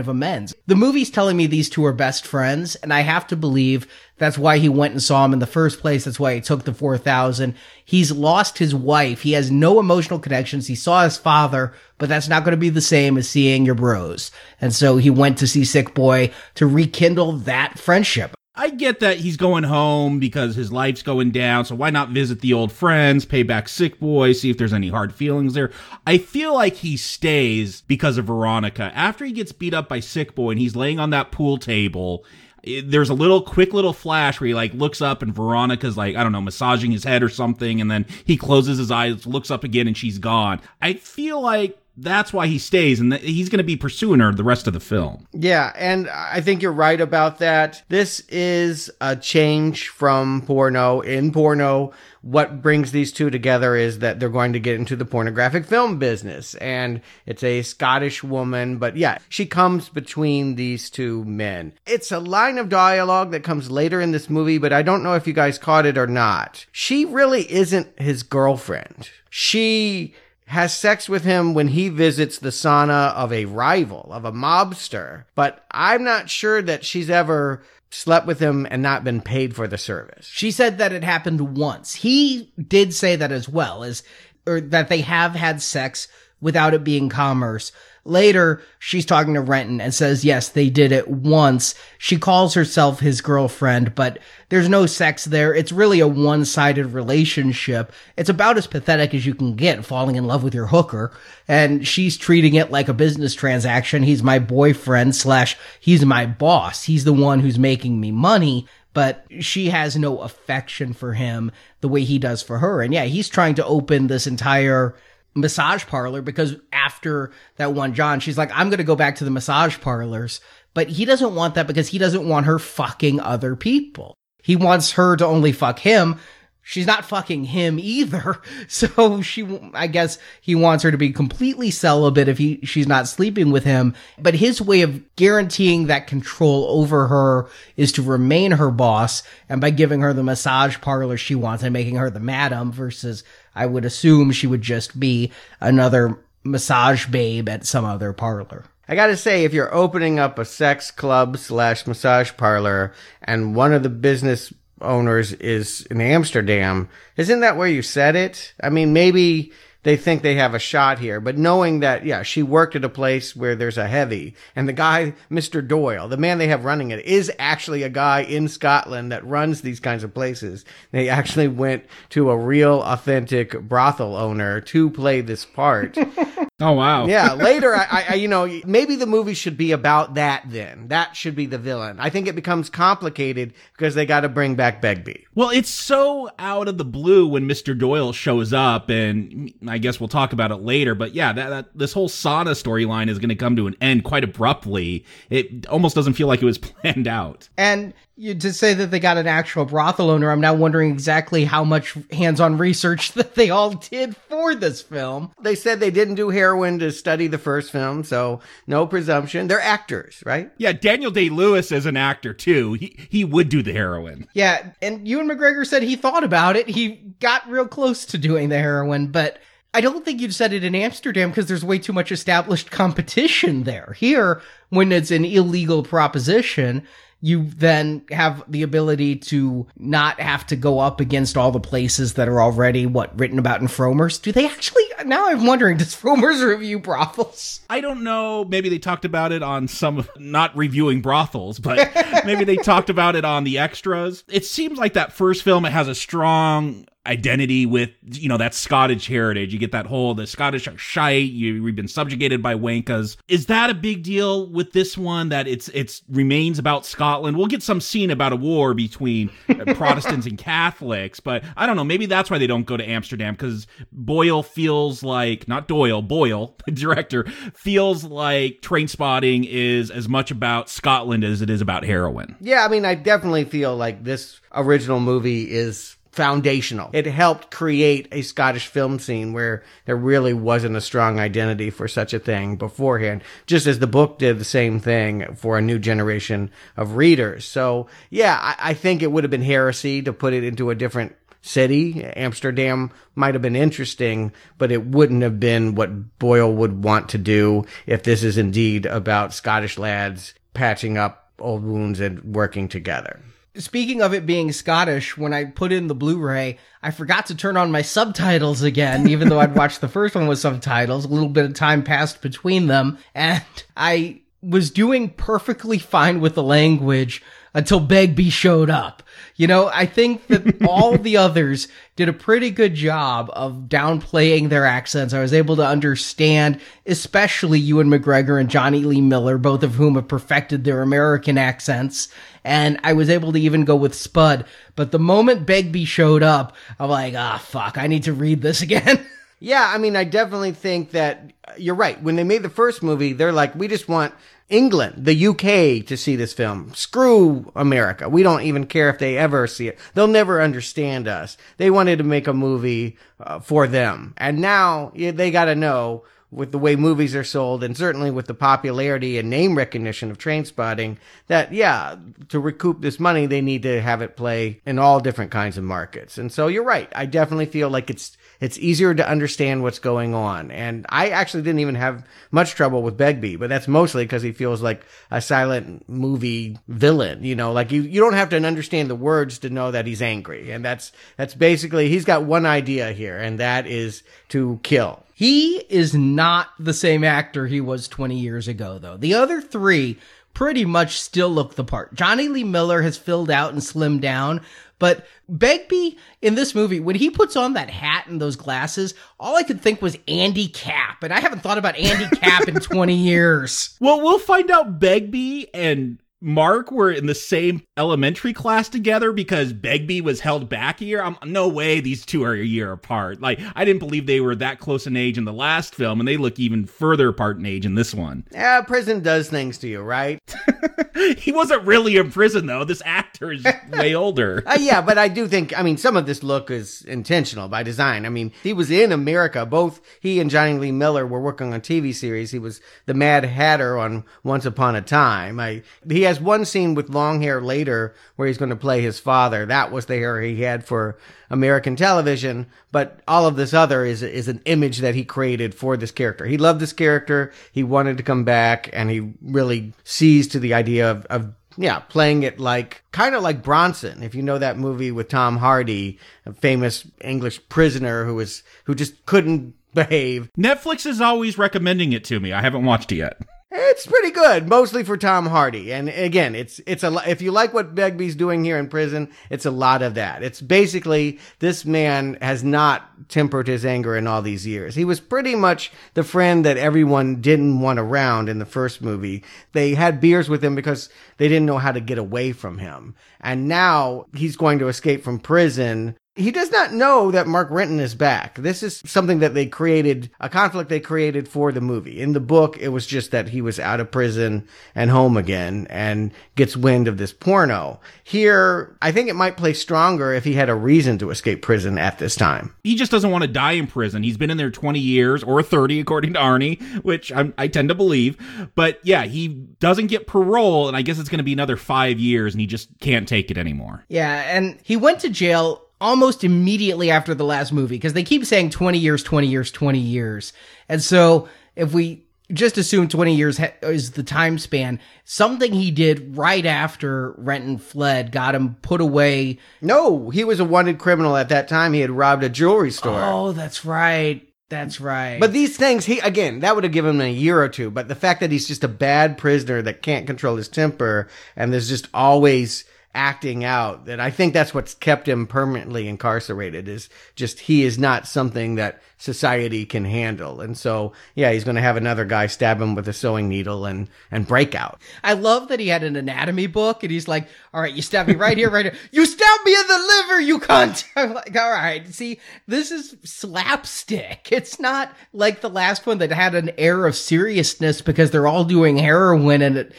[SPEAKER 4] of amends. The movie's telling me these two are best friends, and I have to believe that's why he went and saw him in the first place. That's why he took the 4,000. He's lost his wife. He has no emotional connections. He saw his father, but that's not going to be the same as seeing your bros. And so he went to see Sick Boy to rekindle that friendship.
[SPEAKER 6] I get that he's going home because his life's going down, so why not visit the old friends, pay back Sick Boy, see if there's any hard feelings there. I feel like he stays because of Veronica. After he gets beat up by Sick Boy and he's laying on that pool table, it- there's a little quick little flash where he like looks up and Veronica's like, I don't know, massaging his head or something, and then he closes his eyes, looks up again, and she's gone. I feel like that's why he stays, and he's going to be pursuing her the rest of the film.
[SPEAKER 5] Yeah, and I think you're right about that. This is a change from porno. In porno, what brings these two together is that they're going to get into the pornographic film business. And it's a Scottish woman, but yeah, she comes between these two men. It's a line of dialogue that comes later in this movie, but I don't know if you guys caught it or not. She really isn't his girlfriend. She has sex with him when he visits the sauna of a rival, of a mobster. But I'm not sure that she's ever slept with him and not been paid for the service.
[SPEAKER 4] She said that it happened once. He did say that as well, as or that they have had sex without it being commerce. Later, she's talking to Renton and says, yes, they did it once. She calls herself his girlfriend, but there's no sex there. It's really a one-sided relationship. It's about as pathetic as you can get falling in love with your hooker. And she's treating it like a business transaction. He's my boyfriend slash he's my boss. He's the one who's making me money but she has no affection for him the way he does for her. And yeah, he's trying to open this entire massage parlor because after that one John, she's like, I'm going to go back to the massage parlors. But he doesn't want that because he doesn't want her fucking other people. He wants her to only fuck him. She's not fucking him either. So she, I guess he wants her to be completely celibate if he, she's not sleeping with him. But his way of guaranteeing that control over her is to remain her boss and by giving her the massage parlor she wants and making her the madam versus I would assume she would just be another massage babe at some other parlor.
[SPEAKER 5] I gotta say, if you're opening up a sex club slash massage parlor and one of the business owners is in Amsterdam, isn't that where you said it? I mean, maybe they think they have a shot here, but knowing that, yeah, she worked at a place where there's a heavy and the guy, Mr. Doyle, the man they have running it is actually a guy in Scotland that runs these kinds of places. They actually went to a real authentic brothel owner to play this part.
[SPEAKER 6] Oh wow.
[SPEAKER 5] Yeah, later, I, I, you know, maybe the movie should be about that. Then that should be the villain. I think it becomes complicated because they got to bring back Begbie.
[SPEAKER 6] Well, it's so out of the blue when Mr. Doyle shows up, and I guess we'll talk about it later. But yeah, that, that this whole sauna storyline is going to come to an end quite abruptly. It almost doesn't feel like it was planned out.
[SPEAKER 4] And you, to say that they got an actual brothel owner, I'm now wondering exactly how much hands-on research that they all did for this film.
[SPEAKER 5] They said they didn't do heroin to study the first film, so no presumption. They're actors, right?
[SPEAKER 6] Yeah, Daniel Day Lewis is an actor too. He he would do the heroin.
[SPEAKER 4] Yeah, and Ewan McGregor said he thought about it. He got real close to doing the heroin, but I don't think you'd said it in Amsterdam because there's way too much established competition there. Here, when it's an illegal proposition, you then have the ability to not have to go up against all the places that are already what written about in Frommer's. Do they actually? Now I'm wondering, does Frommer's review brothels?
[SPEAKER 6] I don't know. Maybe they talked about it on some, not reviewing brothels, but maybe they talked about it on the extras. It seems like that first film, it has a strong identity with you know that Scottish heritage. You get that whole the Scottish are shite. You, have been subjugated by Wankas. Is that a big deal with this one? That it's it's remains about Scotland. We'll get some scene about a war between uh, Protestants and Catholics, but I don't know. Maybe that's why they don't go to Amsterdam because Boyle feels like not Doyle Boyle, the director feels like Trainspotting is as much about Scotland as it is about heroin.
[SPEAKER 5] Yeah, I mean, I definitely feel like this original movie is foundational. It helped create a Scottish film scene where there really wasn't a strong identity for such a thing beforehand, just as the book did the same thing for a new generation of readers. So, yeah, I, I think it would have been heresy to put it into a different city. Amsterdam might have been interesting, but it wouldn't have been what Boyle would want to do if this is indeed about Scottish lads patching up old wounds and working together.
[SPEAKER 4] Speaking of it being Scottish, when I put in the Blu-ray, I forgot to turn on my subtitles again, even though I'd watched the first one with subtitles. A little bit of time passed between them, and I was doing perfectly fine with the language until Begbie showed up. You know, I think that all the others did a pretty good job of downplaying their accents. I was able to understand, especially Ewan McGregor and Jonny Lee Miller, both of whom have perfected their American accents. And I was able to even go with Spud. But the moment Begbie showed up, I'm like, ah, oh, fuck, I need to read this again.
[SPEAKER 5] Yeah, I mean, I definitely think that you're right. When they made the first movie, they're like, we just want England, the UK to see this film. Screw America. We don't even care if they ever see it. They'll never understand us. They wanted to make a movie uh, for them. And now they got to know with the way movies are sold and certainly with the popularity and name recognition of Trainspotting that yeah to recoup this money they need to have it play in all different kinds of markets and so you're right i definitely feel like it's it's easier to understand what's going on and i actually didn't even have much trouble with begbie but that's mostly because he feels like a silent movie villain you know like you you don't have to understand the words to know that he's angry and that's that's basically he's got one idea here and that is to kill
[SPEAKER 4] he is not the same actor he was 20 years ago, though. The other three pretty much still look the part. Jonny Lee Miller has filled out and slimmed down, but Begbie in this movie, when he puts on that hat and those glasses, all I could think was Andy Capp, and I haven't thought about Andy Capp in 20 years.
[SPEAKER 6] Well, we'll find out Begbie and Mark were in the same elementary class together because Begbie was held back a year. I'm, no way these two are a year apart. Like, I didn't believe they were that close in age in the last film, and they look even further apart in age in this one.
[SPEAKER 5] Yeah, prison does things to you, right?
[SPEAKER 6] he wasn't really in prison, though. This actor is way older.
[SPEAKER 5] uh, yeah, but I do think, I mean, some of this look is intentional by design. I mean, he was in America. Both he and Jonny Lee Miller were working on TV series. He was the Mad Hatter on Once Upon a Time. I, he has one scene with long hair later where he's going to play his father. That was the hair he had for American television, but all of this other is is an image that he created for this character. He loved this character. He wanted to come back, and he really seized to the idea of, of yeah, playing it like kind of like Bronson. If you know that movie with Tom Hardy, a famous English prisoner who was who just couldn't behave.
[SPEAKER 6] Netflix is always recommending it to me. I haven't watched it yet.
[SPEAKER 5] It's pretty good, mostly for Tom Hardy. And again, it's it's a if you like what Begbie's doing here in prison, it's a lot of that. It's basically this man has not tempered his anger in all these years. He was pretty much the friend that everyone didn't want around in the first movie. They had beers with him because they didn't know how to get away from him. And now he's going to escape from prison he does not know that Mark Renton is back. This is something that they created, a conflict they created for the movie. In the book, it was just that he was out of prison and home again and gets wind of this porno. Here, I think it might play stronger if he had a reason to escape prison at this time.
[SPEAKER 6] He just doesn't want to die in prison. He's been in there 20 years or 30, according to Arnie, which I'm, i tend to believe. But yeah, he doesn't get parole, and I guess it's going to be another five years, and he just can't take it anymore.
[SPEAKER 4] Yeah, and he went to jail almost immediately after the last movie because they keep saying 20 years, 20 years, 20 years. And so if we just assume 20 years ha- is the time span, something he did right after Renton fled got him put away.
[SPEAKER 5] No, he was a wanted criminal at that time. He had robbed a jewelry store.
[SPEAKER 4] Oh, that's right. That's right.
[SPEAKER 5] But these things, he again, that would have given him a year or two. But the fact that he's just a bad prisoner that can't control his temper, and there's just always acting out that I think that's what's kept him permanently incarcerated is just he is not something that society can handle. And so, yeah, he's going to have another guy stab him with a sewing needle and and break out.
[SPEAKER 4] I love that he had an anatomy book and he's like, "All right, you stabbed me right here, right here. You stabbed me in the liver, you cunt." I'm like, "All right, see, this is slapstick. It's not like the last one that had an air of seriousness because they're all doing heroin and it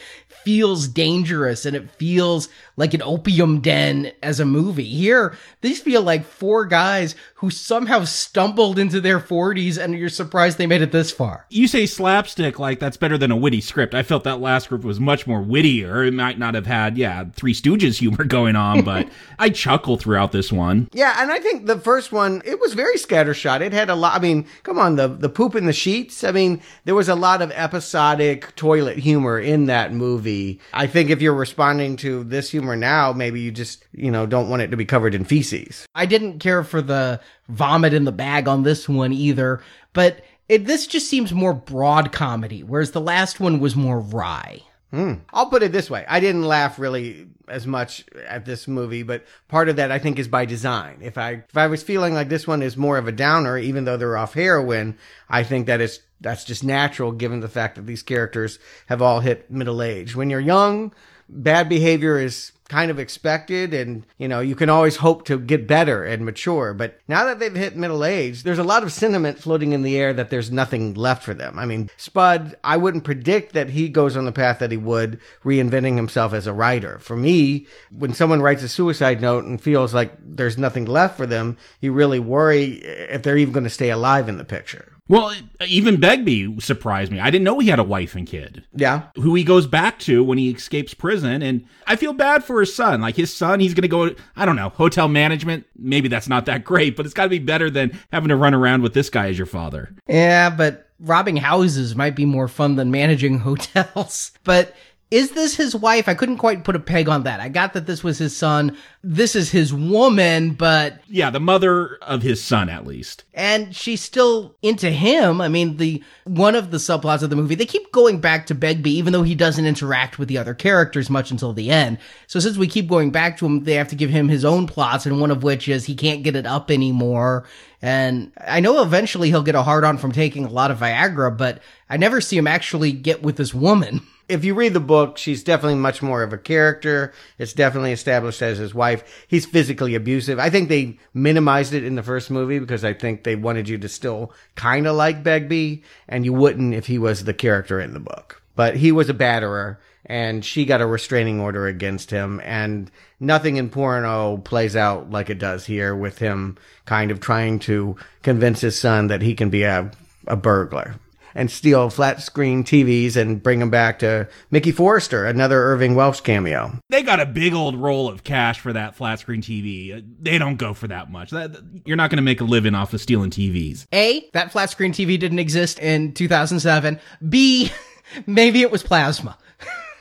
[SPEAKER 4] feels dangerous and it feels like an opium den as a movie. Here, these feel like four guys who somehow stumbled into their 40s and you're surprised they made it this far.
[SPEAKER 6] You say slapstick like that's better than a witty script. I felt that last script was much more wittier. It might not have had, yeah, Three Stooges humor going on, but I chuckle throughout this one.
[SPEAKER 5] Yeah, and I think the first one, it was very scattershot. It had a lot, I mean, come on, the, the poop in the sheets. I mean, there was a lot of episodic toilet humor in that movie. I think if you're responding to this humor now, maybe you just, you know, don't want it to be covered in feces.
[SPEAKER 4] I didn't care for the vomit in the bag on this one either, but it, this just seems more broad comedy, whereas the last one was more wry. Hmm.
[SPEAKER 5] I'll put it this way. I didn't laugh really as much at this movie, but part of that I think is by design. If I if I was feeling like this one is more of a downer, even though they're off heroin, I think that is that's just natural given the fact that these characters have all hit middle age. When you're young, bad behavior is kind of expected and you know you can always hope to get better and mature. But now that they've hit middle age there's a lot of sentiment floating in the air that there's nothing left for them. I mean spud i wouldn't predict that he goes on the path that he would reinventing himself as a writer. For me when someone writes a suicide note and feels like there's nothing left for them you really worry if they're even going to stay alive in the picture
[SPEAKER 6] Well, even Begbie surprised me. I didn't know he had a wife and kid.
[SPEAKER 5] yeah
[SPEAKER 6] Who he goes back to when he escapes prison. And I feel bad for his son. Like his son, he's going to go, I don't know, hotel management. Maybe that's not that great, but it's got to be better than having to run around with this guy as your father.
[SPEAKER 4] Yeah, but robbing houses might be more fun than managing hotels. But is this his wife? I couldn't quite put a peg on that. I got that this was his son. This is his woman, but
[SPEAKER 6] Yeah, the mother of his son, at least.
[SPEAKER 4] and she's still into him. I mean, the one of the subplots of the movie, they keep going back to Begbie, even though he doesn't interact with the other characters much until the end. So since we keep going back to him, they have to give him his own plots, and one of which is he can't get it up anymore. And I know eventually he'll get a hard on from taking a lot of Viagra, but I never see him actually get with this woman.
[SPEAKER 5] if you read the book, she's definitely much more of a character. It's definitely established as his wife. He's physically abusive. I think they minimized it in the first movie because I think they wanted you to still kind of like Begbie, and you wouldn't if he was the character in the book. But he was a batterer, and she got a restraining order against him, and nothing in porno plays out like it does here with him kind of trying to convince his son that he can be a, a burglar and steal flat screen TVs and bring them back to Mickey Forrester, another Irvine Welsh cameo.
[SPEAKER 6] They got a big old roll of cash for that flat screen TV. They don't go for that much. That, you're not going to make a living off of stealing TVs.
[SPEAKER 4] A, that flat screen TV didn't exist in 2007. B, maybe it was plasma.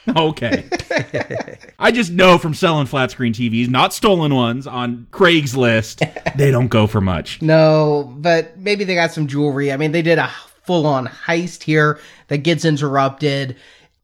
[SPEAKER 6] Okay. I just know from selling flat screen TVs, not stolen ones, on Craigslist, they don't go for much.
[SPEAKER 4] No, but maybe they got some jewelry. I mean, they did a full on heist here that gets interrupted.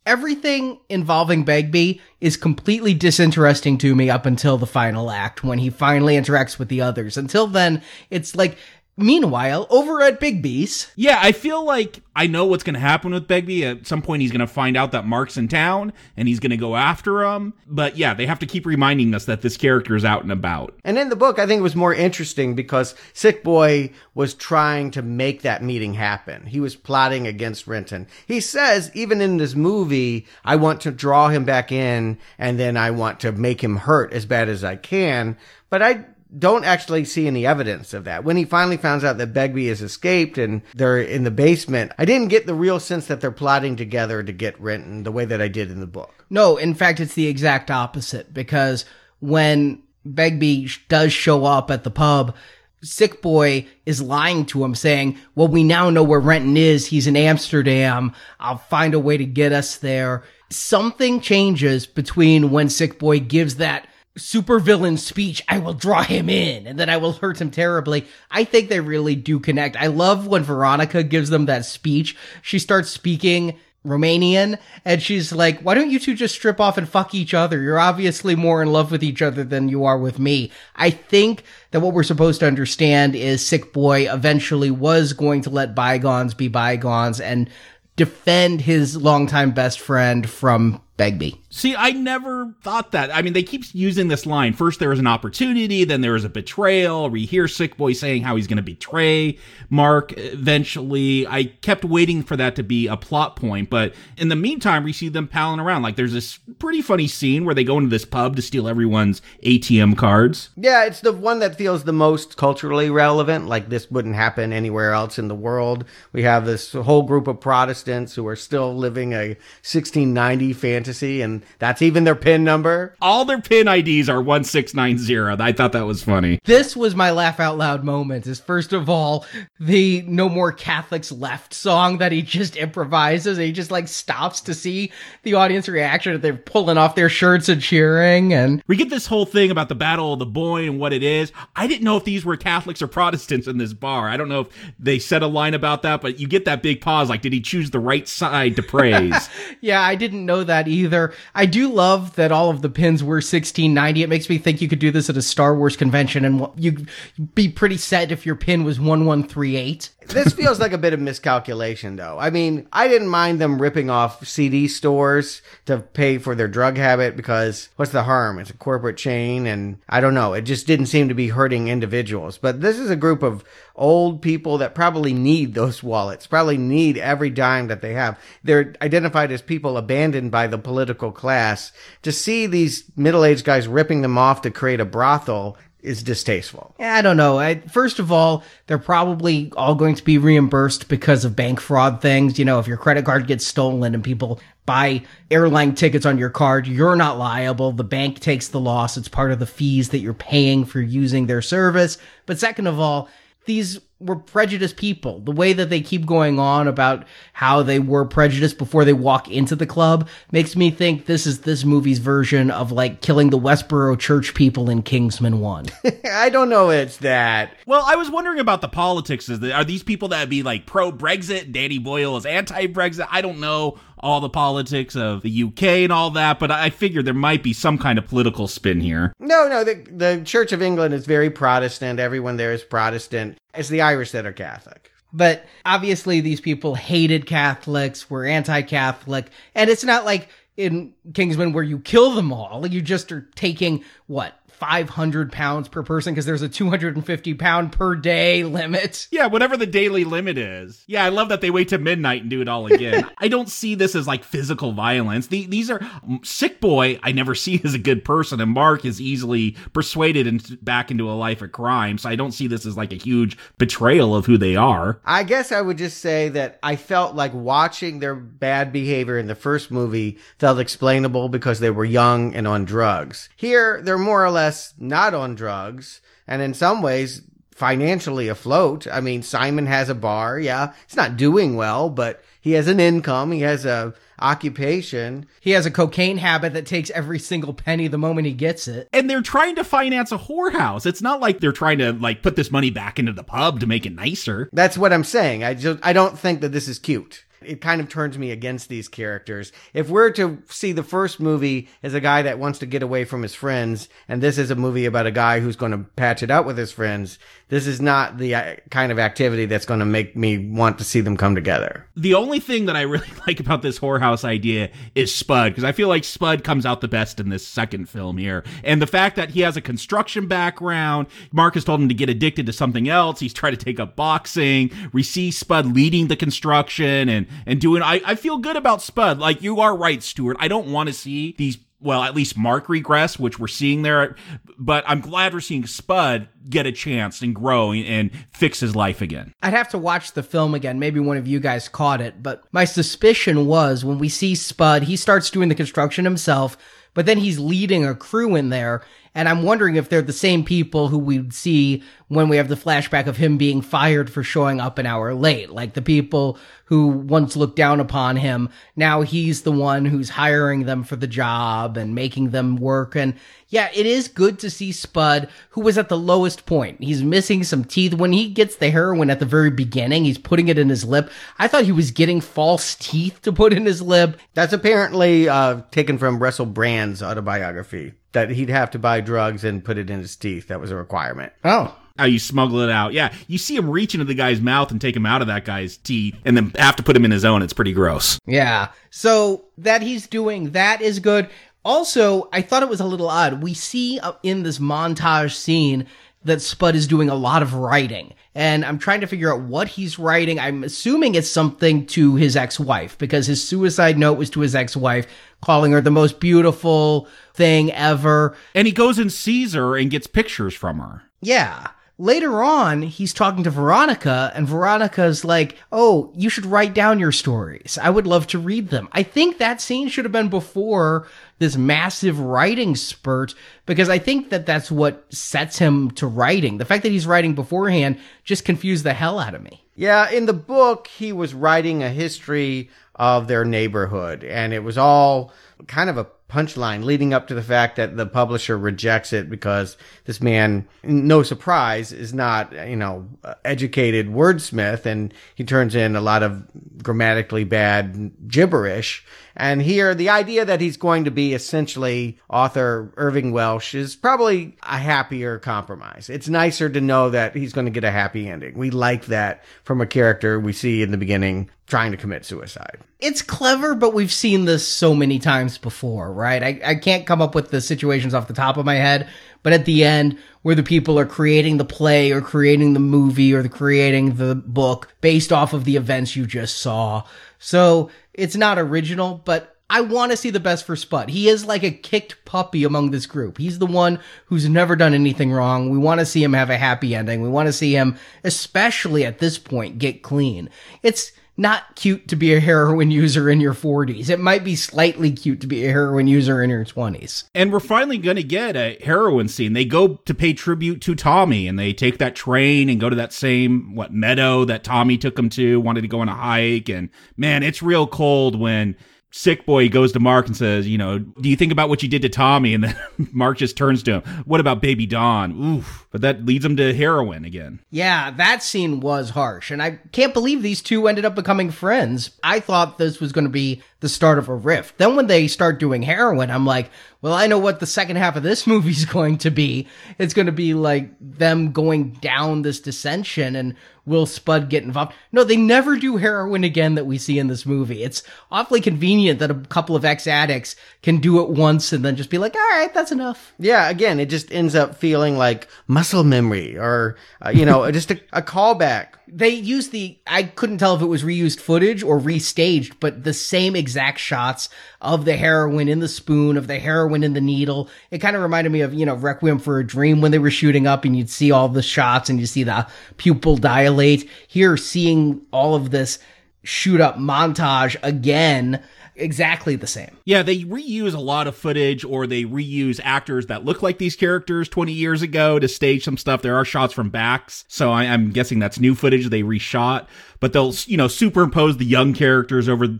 [SPEAKER 4] Everything involving Begbie is completely disinteresting to me up until the final act when he finally interacts with the others. Until then, it's like Meanwhile, over at Begbie's,
[SPEAKER 6] Yeah, I feel like I know what's going to happen with Begbie. At some point, he's going to find out that Mark's in town and he's going to go after him. But yeah, they have to keep reminding us that this character is out and about.
[SPEAKER 5] And in the book, I think it was more interesting because Sick Boy was trying to make that meeting happen. He was plotting against Renton. He says, even in this movie, I want to draw him back in and then I want to make him hurt as bad as I can. But I don't actually see any evidence of that. When he finally finds out that Begbie has escaped and they're in the basement, I didn't get the real sense that they're plotting together to get Renton the way that I did in the book.
[SPEAKER 4] No, in fact, it's the exact opposite because when Begbie does show up at the pub, Sick Boy is lying to him saying, well, we now know where Renton is. He's in Amsterdam. I'll find a way to get us there. Something changes between when Sick Boy gives that supervillain speech, I will draw him in and then I will hurt him terribly. I think they really do connect. I love when Veronica gives them that speech. She starts speaking Romanian and she's like, why don't you two just strip off and fuck each other? You're obviously more in love with each other than you are with me. I think that what we're supposed to understand is Sick Boy eventually was going to let bygones be bygones and defend his longtime best friend from Begbie.
[SPEAKER 6] See, I never thought that. I mean, they keep using this line. First, there was an opportunity, then there was a betrayal. We hear Sick Boy saying how he's going to betray Mark eventually. I kept waiting for that to be a plot point, but in the meantime, we see them palling around. Like, there's this pretty funny scene where they go into this pub to steal everyone's ATM cards.
[SPEAKER 5] Yeah, it's the one that feels the most culturally relevant. Like this wouldn't happen anywhere else in the world. We have this whole group of Protestants who are still living a 1690 fantasy, and that's even their PIN number.
[SPEAKER 6] All their pin IDs are 1690. I thought that was funny.
[SPEAKER 4] This was my laugh out loud moment. Is first of all the No More Catholics Left song that he just improvises. And he just like stops to see the audience reaction. and They're pulling off their shirts and cheering. And
[SPEAKER 6] We get this whole thing about the Battle of the Boyne and what it is. I didn't know if these were Catholics or Protestants in this bar. I don't know if they said a line about that, but you get that big pause. Like, did he choose the right side to praise?
[SPEAKER 4] yeah, I didn't know that either. I do love that all of the pins were 1690. It makes me think you could do this at a Star Wars convention and you'd be pretty set if your pin was 1138.
[SPEAKER 5] This feels like a bit of miscalculation, though. I mean, I didn't mind them ripping off CD stores to pay for their drug habit because what's the harm? It's a corporate chain, and I don't know. It just didn't seem to be hurting individuals. But this is a group of old people that probably need those wallets, probably need every dime that they have. They're identified as people abandoned by the political class. To see these middle aged guys ripping them off to create a brothel is distasteful.
[SPEAKER 4] I don't know. I, first of all, they're probably all going to be reimbursed because of bank fraud things. You know, if your credit card gets stolen and people buy airline tickets on your card, you're not liable. The bank takes the loss. It's part of the fees that you're paying for using their service. But second of all, these were prejudiced people. The way that they keep going on about how they were prejudiced before they walk into the club makes me think this is this movie's version of like killing the Westboro church people in Kingsman 1.
[SPEAKER 5] I don't know it's that.
[SPEAKER 6] well, I was wondering about the politics. Is that, are these people that be like pro Brexit? Danny Boyle is anti Brexit. I don't know all the politics of the UK and all that, but I figured there might be some kind of political spin here.
[SPEAKER 5] No, no, the, the Church of England is very Protestant. Everyone there is Protestant. It's the Irish that are Catholic.
[SPEAKER 4] But obviously, these people hated Catholics, were anti Catholic, and it's not like in Kingsman where you kill them all. You just are taking, what, 500 pounds per person because there's a 250 pound per day limit.
[SPEAKER 6] Yeah, whatever the daily limit is. Yeah, I love that they wait to midnight and do it all again. I don't see this as like physical violence. The, these are mm, sick boy. I never see as a good person, and Mark is easily persuaded and back into a life of crime. So I don't see this as like a huge betrayal of who they are.
[SPEAKER 5] I guess I would just say that I felt like watching their bad behavior in the first movie felt explainable because they were young and on drugs. Here, they're more or less not on drugs, and in some ways, financially afloat. I mean, Simon has a bar. Yeah, it's not doing well, but He has an income. He has a occupation.
[SPEAKER 4] He has a cocaine habit that takes every single penny the moment he gets it.
[SPEAKER 6] And they're trying to finance a whorehouse. It's not like they're trying to like put this money back into the pub to make it nicer.
[SPEAKER 5] That's what I'm saying. I just I don't think that this is cute. It kind of turns me against these characters. If we're to see the first movie as a guy that wants to get away from his friends, and this is a movie about a guy who's going to patch it out with his friends, this is not the uh, kind of activity that's going to make me want to see them come together.
[SPEAKER 6] The only thing that I really like about this whorehouse idea is Spud, because I feel like Spud comes out the best in this second film here. And the fact that he has a construction background, Mark has told him to get addicted to something else. He's tried to take up boxing. We see Spud leading the construction and and doing. I, I feel good about Spud. Like you are right, Stuart. I don't want to see these. Well, at least Mark regress, which we're seeing there, but I'm glad we're seeing Spud get a chance and grow and fix his life again.
[SPEAKER 4] I'd have to watch the film again. Maybe one of you guys caught it, but my suspicion was when we see Spud, he starts doing the construction himself, but then he's leading a crew in there. And I'm wondering if they're the same people who we'd see when we have the flashback of him being fired for showing up an hour late. Like the people who once looked down upon him. Now he's the one who's hiring them for the job and making them work. And yeah, it is good to see Spud, who was at the lowest point. He's missing some teeth. When he gets the heroin at the very beginning, he's putting it in his lip. I thought he was getting false teeth to put in his lip.
[SPEAKER 5] That's apparently uh, taken from Russell Brand's autobiography that he'd have to buy drugs and put it in his teeth. That was a requirement.
[SPEAKER 4] Oh.
[SPEAKER 6] How you smuggle it out. Yeah, you see him reach into the guy's mouth and take him out of that guy's teeth and then have to put him in his own. It's pretty gross.
[SPEAKER 4] Yeah. So that he's doing that is good. Also, I thought it was a little odd. We see uh, in this montage scene that Spud is doing a lot of writing. And I'm trying to figure out what he's writing. I'm assuming it's something to his ex-wife because his suicide note was to his ex-wife, calling her the most beautiful thing ever.
[SPEAKER 6] And he goes and sees her and gets pictures from her.
[SPEAKER 4] Yeah. Later on, he's talking to Veronica, and Veronica's like, Oh, you should write down your stories. I would love to read them. I think that scene should have been before this massive writing spurt, because I think that that's what sets him to writing. The fact that he's writing beforehand just confused the hell out of me.
[SPEAKER 5] Yeah, in the book, he was writing a history of their neighborhood, and it was all kind of a punchline leading up to the fact that the publisher rejects it because this man, no surprise, is not, you know, educated wordsmith and he turns in a lot of grammatically bad gibberish. And here, the idea that he's going to be essentially author Irvine Welsh is probably a happier compromise. It's nicer to know that he's going to get a happy ending. We like that from a character we see in the beginning trying to commit suicide.
[SPEAKER 4] It's clever, but we've seen this so many times before, right? I, I can't come up with the situations off the top of my head, but at the end, where the people are creating the play or creating the movie or the creating the book based off of the events you just saw. So it's not original, but I want to see the best for Spud. He is like a kicked puppy among this group. He's the one who's never done anything wrong. We want to see him have a happy ending. We want to see him, especially at this point, get clean. It's not cute to be a heroin user in your 40s. It might be slightly cute to be a heroin user in your 20s.
[SPEAKER 6] And we're finally going to get a heroin scene. They go to pay tribute to Tommy and they take that train and go to that same, what, meadow that Tommy took them to, wanted to go on a hike. And man, it's real cold when sick boy goes to Mark and says, you know, do you think about what you did to Tommy? And then Mark just turns to him, what about baby Dawn? Oof. But that leads him to heroin again.
[SPEAKER 4] Yeah, that scene was harsh. And I can't believe these two ended up becoming friends. I thought this was going to be the start of a rift. Then when they start doing heroin, I'm like, well, I know what the second half of this movie's going to be. It's going to be like them going down this dissension and will Spud get involved? No, they never do heroin again that we see in this movie. It's awfully convenient that a couple of ex addicts can do it once and then just be like, all right, that's enough.
[SPEAKER 5] Yeah, again, it just ends up feeling like muscle memory or, uh, you know, just a, a callback
[SPEAKER 4] they used the I couldn't tell if it was reused footage or restaged, but the same exact shots of the heroin in the spoon, of the heroin in the needle. It kind of reminded me of, you know, Requiem for a Dream when they were shooting up and you'd see all the shots and you see the pupil dilate. Here seeing all of this shoot up montage again exactly the same.
[SPEAKER 6] Yeah, they reuse a lot of footage or they reuse actors that look like these characters 20 years ago to stage some stuff. There are shots from backs, so I, am guessing that's new footage they reshot. But they'll, you know, superimpose the young characters over the,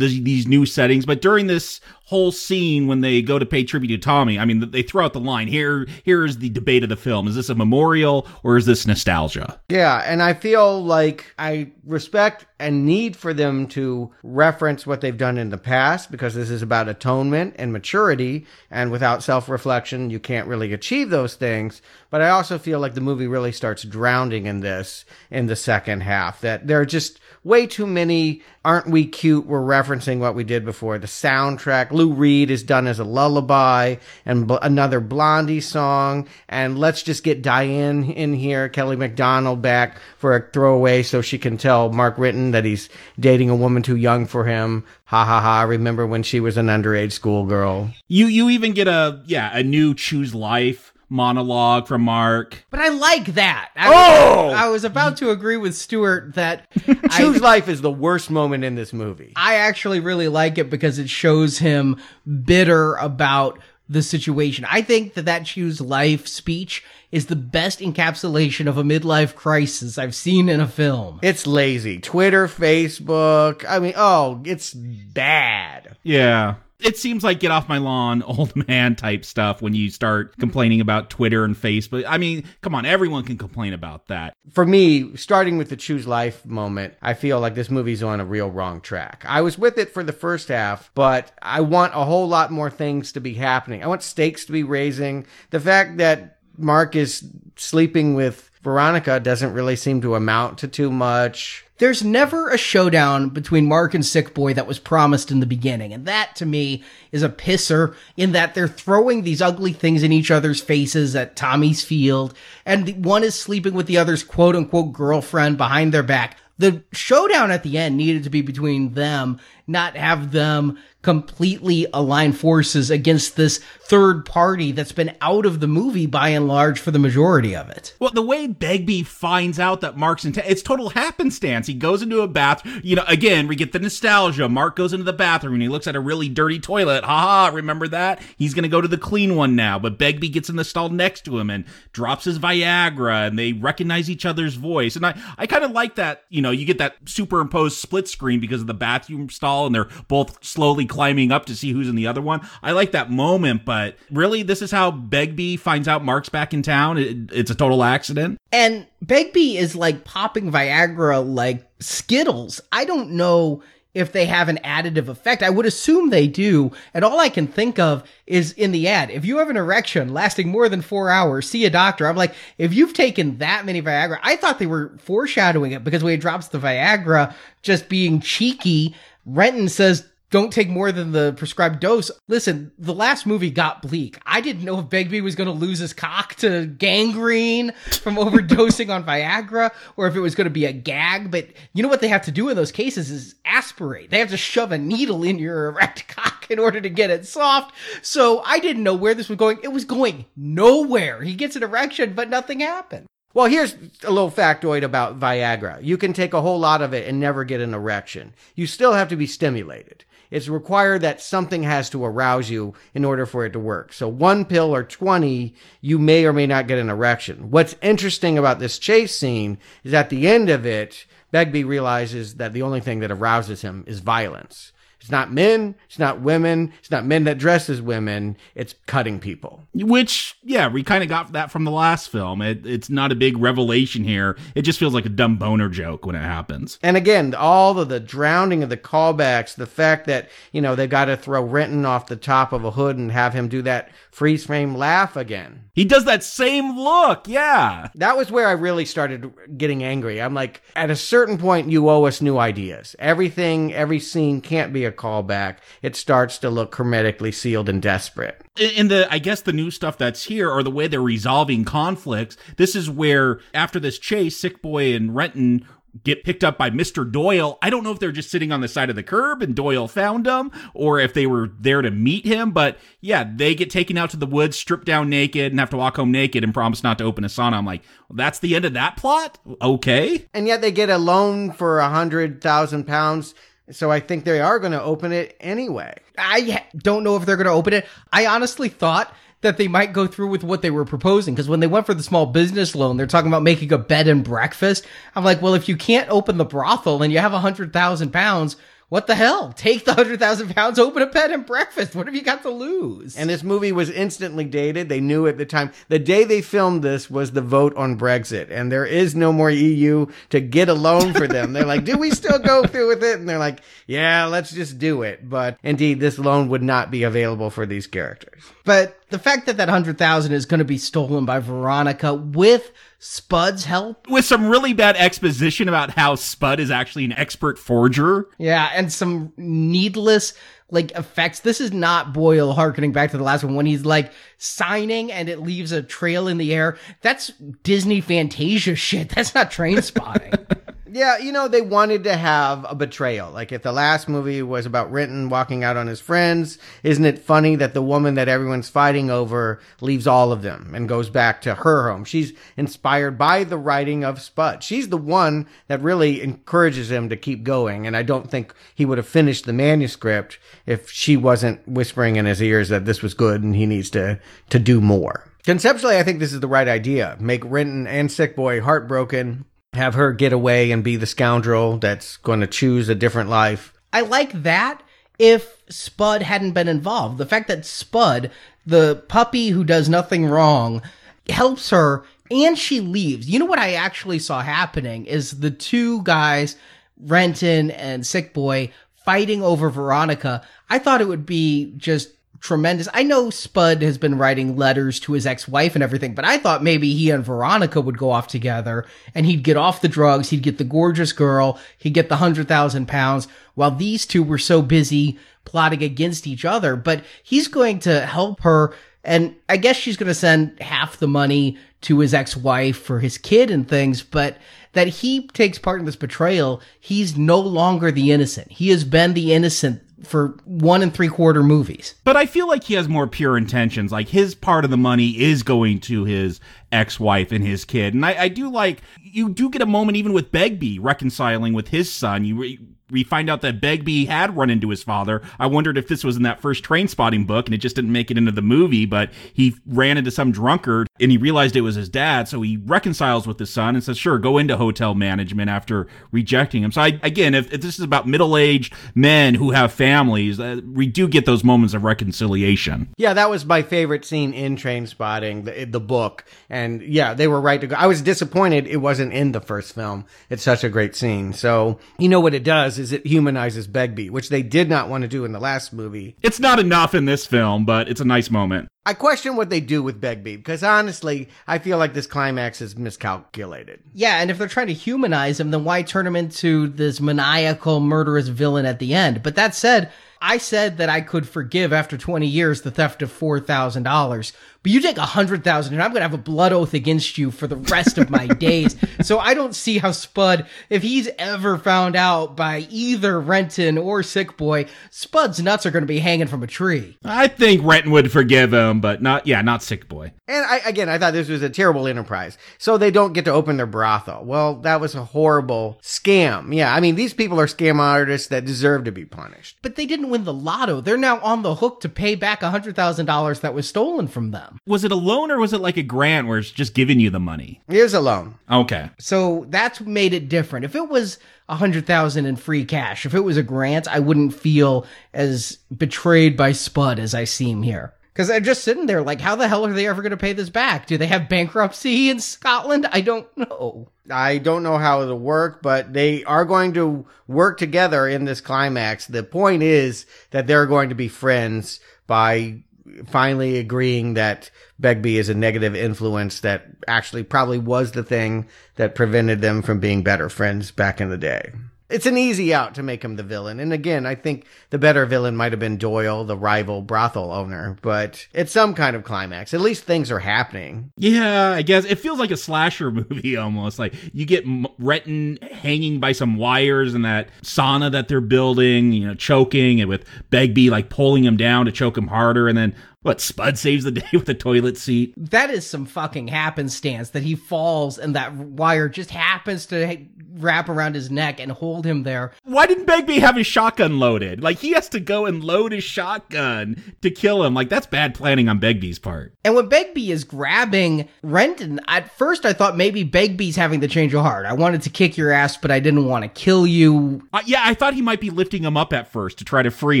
[SPEAKER 6] these new settings. But during this whole scene when they go to pay tribute to Tommy, I mean, they throw out the line. Here, here is the debate of the film: is this a memorial or is this nostalgia?
[SPEAKER 5] Yeah, and I feel like I respect and need for them to reference what they've done in the past because this is about atonement and maturity. And without self reflection, you can't really achieve those things. But I also feel like the movie really starts drowning in this in the second half, that there are just way too many aren't we cute we're referencing what we did before the soundtrack lou reed is done as a lullaby and b- another blondie song. And let's just get diane in here kelly Macdonald back for a throwaway so she can tell mark Renton that he's dating a woman too young for him. Ha ha ha. Remember when she was an underage schoolgirl.
[SPEAKER 6] You you even get a yeah a new choose life monologue from Mark.
[SPEAKER 4] But I like that. I,
[SPEAKER 5] oh!
[SPEAKER 4] I was about to agree with Stuart that
[SPEAKER 5] Choose I, Life is the worst moment in this movie.
[SPEAKER 4] I actually really like it because it shows him bitter about the situation. I think that that Choose Life speech is the best encapsulation of a midlife crisis I've seen in a film.
[SPEAKER 5] It's lazy. Twitter, Facebook. I mean, oh, it's bad.
[SPEAKER 6] Yeah it seems like get off my lawn, old man type stuff when you start complaining about Twitter and Facebook. I mean, come on, everyone can complain about that.
[SPEAKER 5] For me, starting with the choose life moment, I feel like this movie's on a real wrong track. I was with it for the first half, but I want a whole lot more things to be happening. I want stakes to be raising. The fact that Mark is sleeping with Veronica doesn't really seem to amount to too much.
[SPEAKER 4] There's never a showdown between Mark and Sick Boy that was promised in the beginning. And that to me is a pisser in that they're throwing these ugly things in each other's faces at Tommy's field. And one is sleeping with the other's quote unquote girlfriend behind their back. The showdown at the end needed to be between them, not have them completely align forces against this third party that's been out of the movie by and large for the majority of it.
[SPEAKER 6] Well, the way Begbie finds out that Mark's in town, it's total happenstance. He goes into a bath. You know, again, we get the nostalgia. Mark goes into the bathroom and he looks at a really dirty toilet. Ha ha, remember that? He's going to go to the clean one now. But Begbie gets in the stall next to him and drops his Viagra and they recognize each other's voice. And I, I kind of like that. You know, you get that superimposed split screen because of the bathroom stall and they're both slowly climbing up to see who's in the other one. I like that moment, but really, this is how Begbie finds out Mark's back in town. It, it's a total accident.
[SPEAKER 4] And Begbie is like popping Viagra like Skittles. I don't know if they have an additive effect. I would assume they do. And all I can think of is in the ad, if you have an erection lasting more than four hours, see a doctor. I'm like, if you've taken that many Viagra, I thought they were foreshadowing it because when he drops the Viagra, just being cheeky, Renton says, don't take more than the prescribed dose. Listen, the last movie got bleak. I didn't know if Begbie was going to lose his cock to gangrene from overdosing on Viagra or if it was going to be a gag. But you know what they have to do in those cases is aspirate. They have to shove a needle in your erect cock in order to get it soft. So I didn't know where this was going. It was going nowhere. He gets an erection, but nothing happened.
[SPEAKER 5] Well, here's a little factoid about Viagra. You can take a whole lot of it and never get an erection. You still have to be stimulated. It's required that something has to arouse you in order for it to work. So one pill or 20, you may or may not get an erection. What's interesting about this chase scene is at the end of it, Begbie realizes that the only thing that arouses him is violence. It's not men. It's not women. It's not men that dress as women. It's cutting people.
[SPEAKER 6] Which, yeah, we kind of got that from the last film. It, it's not a big revelation here. It just feels like a dumb boner joke when it happens.
[SPEAKER 5] And again, all of the drowning of the callbacks, the fact that, you know, they got to throw Renton off the top of a hood and have him do that freeze frame laugh again.
[SPEAKER 6] He does that same look. Yeah.
[SPEAKER 5] That was where I really started getting angry. I'm like, at a certain point, you owe us new ideas. Everything, every scene can't be a callback, it starts to look hermetically sealed and desperate.
[SPEAKER 6] In the, I guess the new stuff that's here, or the way they're resolving conflicts, this is where after this chase, Sick Boy and Renton get picked up by Mr. Doyle. I don't know if they're just sitting on the side of the curb and Doyle found them or if they were there to meet him, but yeah, they get taken out to the woods, stripped down naked and have to walk home naked and promise not to open a sauna. I'm like, well, that's the end of that plot? Okay.
[SPEAKER 5] And yet they get a loan for a hundred thousand pounds So I think they are going to open it anyway.
[SPEAKER 4] I don't know if they're going to open it. I honestly thought that they might go through with what they were proposing because when they went for the small business loan, they're talking about making a bed and breakfast. I'm like, well, if you can't open the brothel and you have a hundred thousand pounds, what the hell? Take the hundred thousand pounds, open a bed and breakfast. What have you got to lose?
[SPEAKER 5] And this movie was instantly dated. They knew at the time. The day they filmed this was the vote on Brexit, and there is no more EU to get a loan for them. They're like, do we still go through with it? And they're like, yeah, let's just do it. But indeed, this loan would not be available for these characters.
[SPEAKER 4] But the fact that that hundred thousand is going to be stolen by Veronica with Spud's help,
[SPEAKER 6] With some really bad exposition about how Spud is actually an expert forger.
[SPEAKER 4] yeah, and some needless like effects. This is not Boyle harkening back to the last one when he's like signing and it leaves a trail in the air. That's Disney Fantasia shit. That's not Trainspotting.
[SPEAKER 5] Yeah, you know, they wanted to have a betrayal. Like if the last movie was about Renton walking out on his friends, isn't it funny that the woman that everyone's fighting over leaves all of them and goes back to her home? She's inspired by the writing of Spud. She's the one that really encourages him to keep going. And I don't think he would have finished the manuscript if she wasn't whispering in his ears that this was good and he needs to, to do more. Conceptually, I think this is the right idea. Make Renton and Sick Boy heartbroken have her get away and be the scoundrel that's going to choose a different life.
[SPEAKER 4] I like that if Spud hadn't been involved. The fact that Spud, the puppy who does nothing wrong, helps her and she leaves. You know what I actually saw happening is the two guys, Renton and Sick Boy, fighting over Veronica. I thought it would be just tremendous. I know Spud has been writing letters to his ex-wife and everything, but I thought maybe he and Veronica would go off together and he'd get off the drugs, he'd get the gorgeous girl, he'd get the hundred thousand pounds, while these two were so busy plotting against each other. But he's going to help her, and I guess she's going to send half the money to his ex-wife for his kid and things, but that he takes part in this betrayal, he's no longer the innocent. He has been the innocent for one and three quarter movies.
[SPEAKER 6] But I feel like he has more pure intentions. Like his part of the money is going to his ex-wife and his kid. And I, I do like you do get a moment even with Begbie reconciling with his son. You re- we find out that Begbie had run into his father. I wondered if this was in that first Trainspotting book and it just didn't make it into the movie, but he ran into some drunkard and he realized it was his dad. So he reconciles with his son and says, sure, go into hotel management after rejecting him. So I, again, if, if this is about middle-aged men who have families, uh, we do get those moments of reconciliation.
[SPEAKER 5] Yeah, that was my favorite scene in Trainspotting, the, the book. And yeah, they were right to go. I was disappointed it wasn't in the first film. It's such a great scene. So, you know what it does it humanizes Begbie, which they did not want to do in the last movie.
[SPEAKER 6] It's not enough in this film, but it's a nice moment.
[SPEAKER 5] I question what they do with Begbie because honestly, I feel like this climax is miscalculated.
[SPEAKER 4] Yeah, and if they're trying to humanize him, then why turn him into this maniacal, murderous villain at the end? But that said, I said that I could forgive after 20 years the theft of $4,000. But you take a hundred thousand and I'm going to have a blood oath against you for the rest of my days. So I don't see how Spud, if he's ever found out by either Renton or Sick Boy, Spud's nuts are going to be hanging from a tree.
[SPEAKER 6] I think Renton would forgive him, but not, yeah, not Sick Boy.
[SPEAKER 5] And I, again, I thought this was a terrible enterprise. So they don't get to open their brothel. Well, that was a horrible scam. Yeah, I mean, these people are scam artists that deserve to be punished.
[SPEAKER 4] But they didn't win the lotto. They're now on the hook to pay back a hundred thousand dollars that was stolen from them.
[SPEAKER 6] Was it a loan or was it like a grant where it's just giving you the money?
[SPEAKER 5] Here's a loan.
[SPEAKER 6] Okay.
[SPEAKER 4] So that's made it different. If it was a hundred thousand in free cash, if it was a grant, I wouldn't feel as betrayed by Spud as I seem here. Because I'm just sitting there like, how the hell are they ever going to pay this back? Do they have bankruptcy in Scotland? I don't know.
[SPEAKER 5] I don't know how it'll work, but they are going to work together in this climax. The point is that they're going to be friends by finally agreeing that Begbie is a negative influence that actually probably was the thing that prevented them from being better friends back in the day. It's an easy out to make him the villain. And again, I think the better villain might have been Doyle, the rival brothel owner, but it's some kind of climax. At least things are happening.
[SPEAKER 6] Yeah, I guess it feels like a slasher movie almost. Like you get Renton hanging by some wires in that sauna that they're building, you know, choking, and with Begbie like pulling him down to choke him harder, and then What, Spud saves the day with a toilet seat?
[SPEAKER 4] That is some fucking happenstance that he falls and that wire just happens to wrap around his neck and hold him there.
[SPEAKER 6] Why didn't Begbie have his shotgun loaded? Like, he has to go and load his shotgun to kill him. Like, that's bad planning on Begbie's part.
[SPEAKER 4] And when Begbie is grabbing Renton, at first I thought maybe Begbie's having the change of heart. I wanted to kick your ass, but I didn't want to kill you.
[SPEAKER 6] Uh, yeah, I thought he might be lifting him up at first to try to free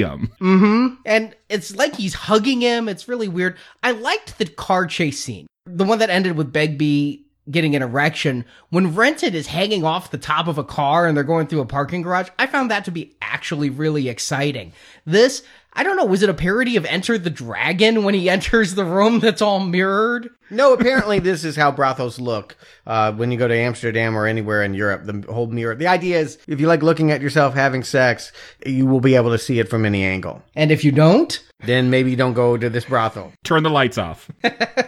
[SPEAKER 6] him. Mm hmm.
[SPEAKER 4] And it's like he's hugging him. It's really weird. I liked the car chase scene, the one that ended with Begbie getting an erection. When Renton is hanging off the top of a car and they're going through a parking garage, I found that to be actually really exciting. This, I don't know, was it a parody of Enter the Dragon when he enters the room that's all mirrored?
[SPEAKER 5] No, apparently this is how brothels look uh, when you go to Amsterdam or anywhere in Europe. The whole mirror. The idea is, if you like looking at yourself having sex, you will be able to see it from any angle.
[SPEAKER 4] And if you don't,
[SPEAKER 5] Then maybe you don't go to this brothel.
[SPEAKER 6] Turn the lights off.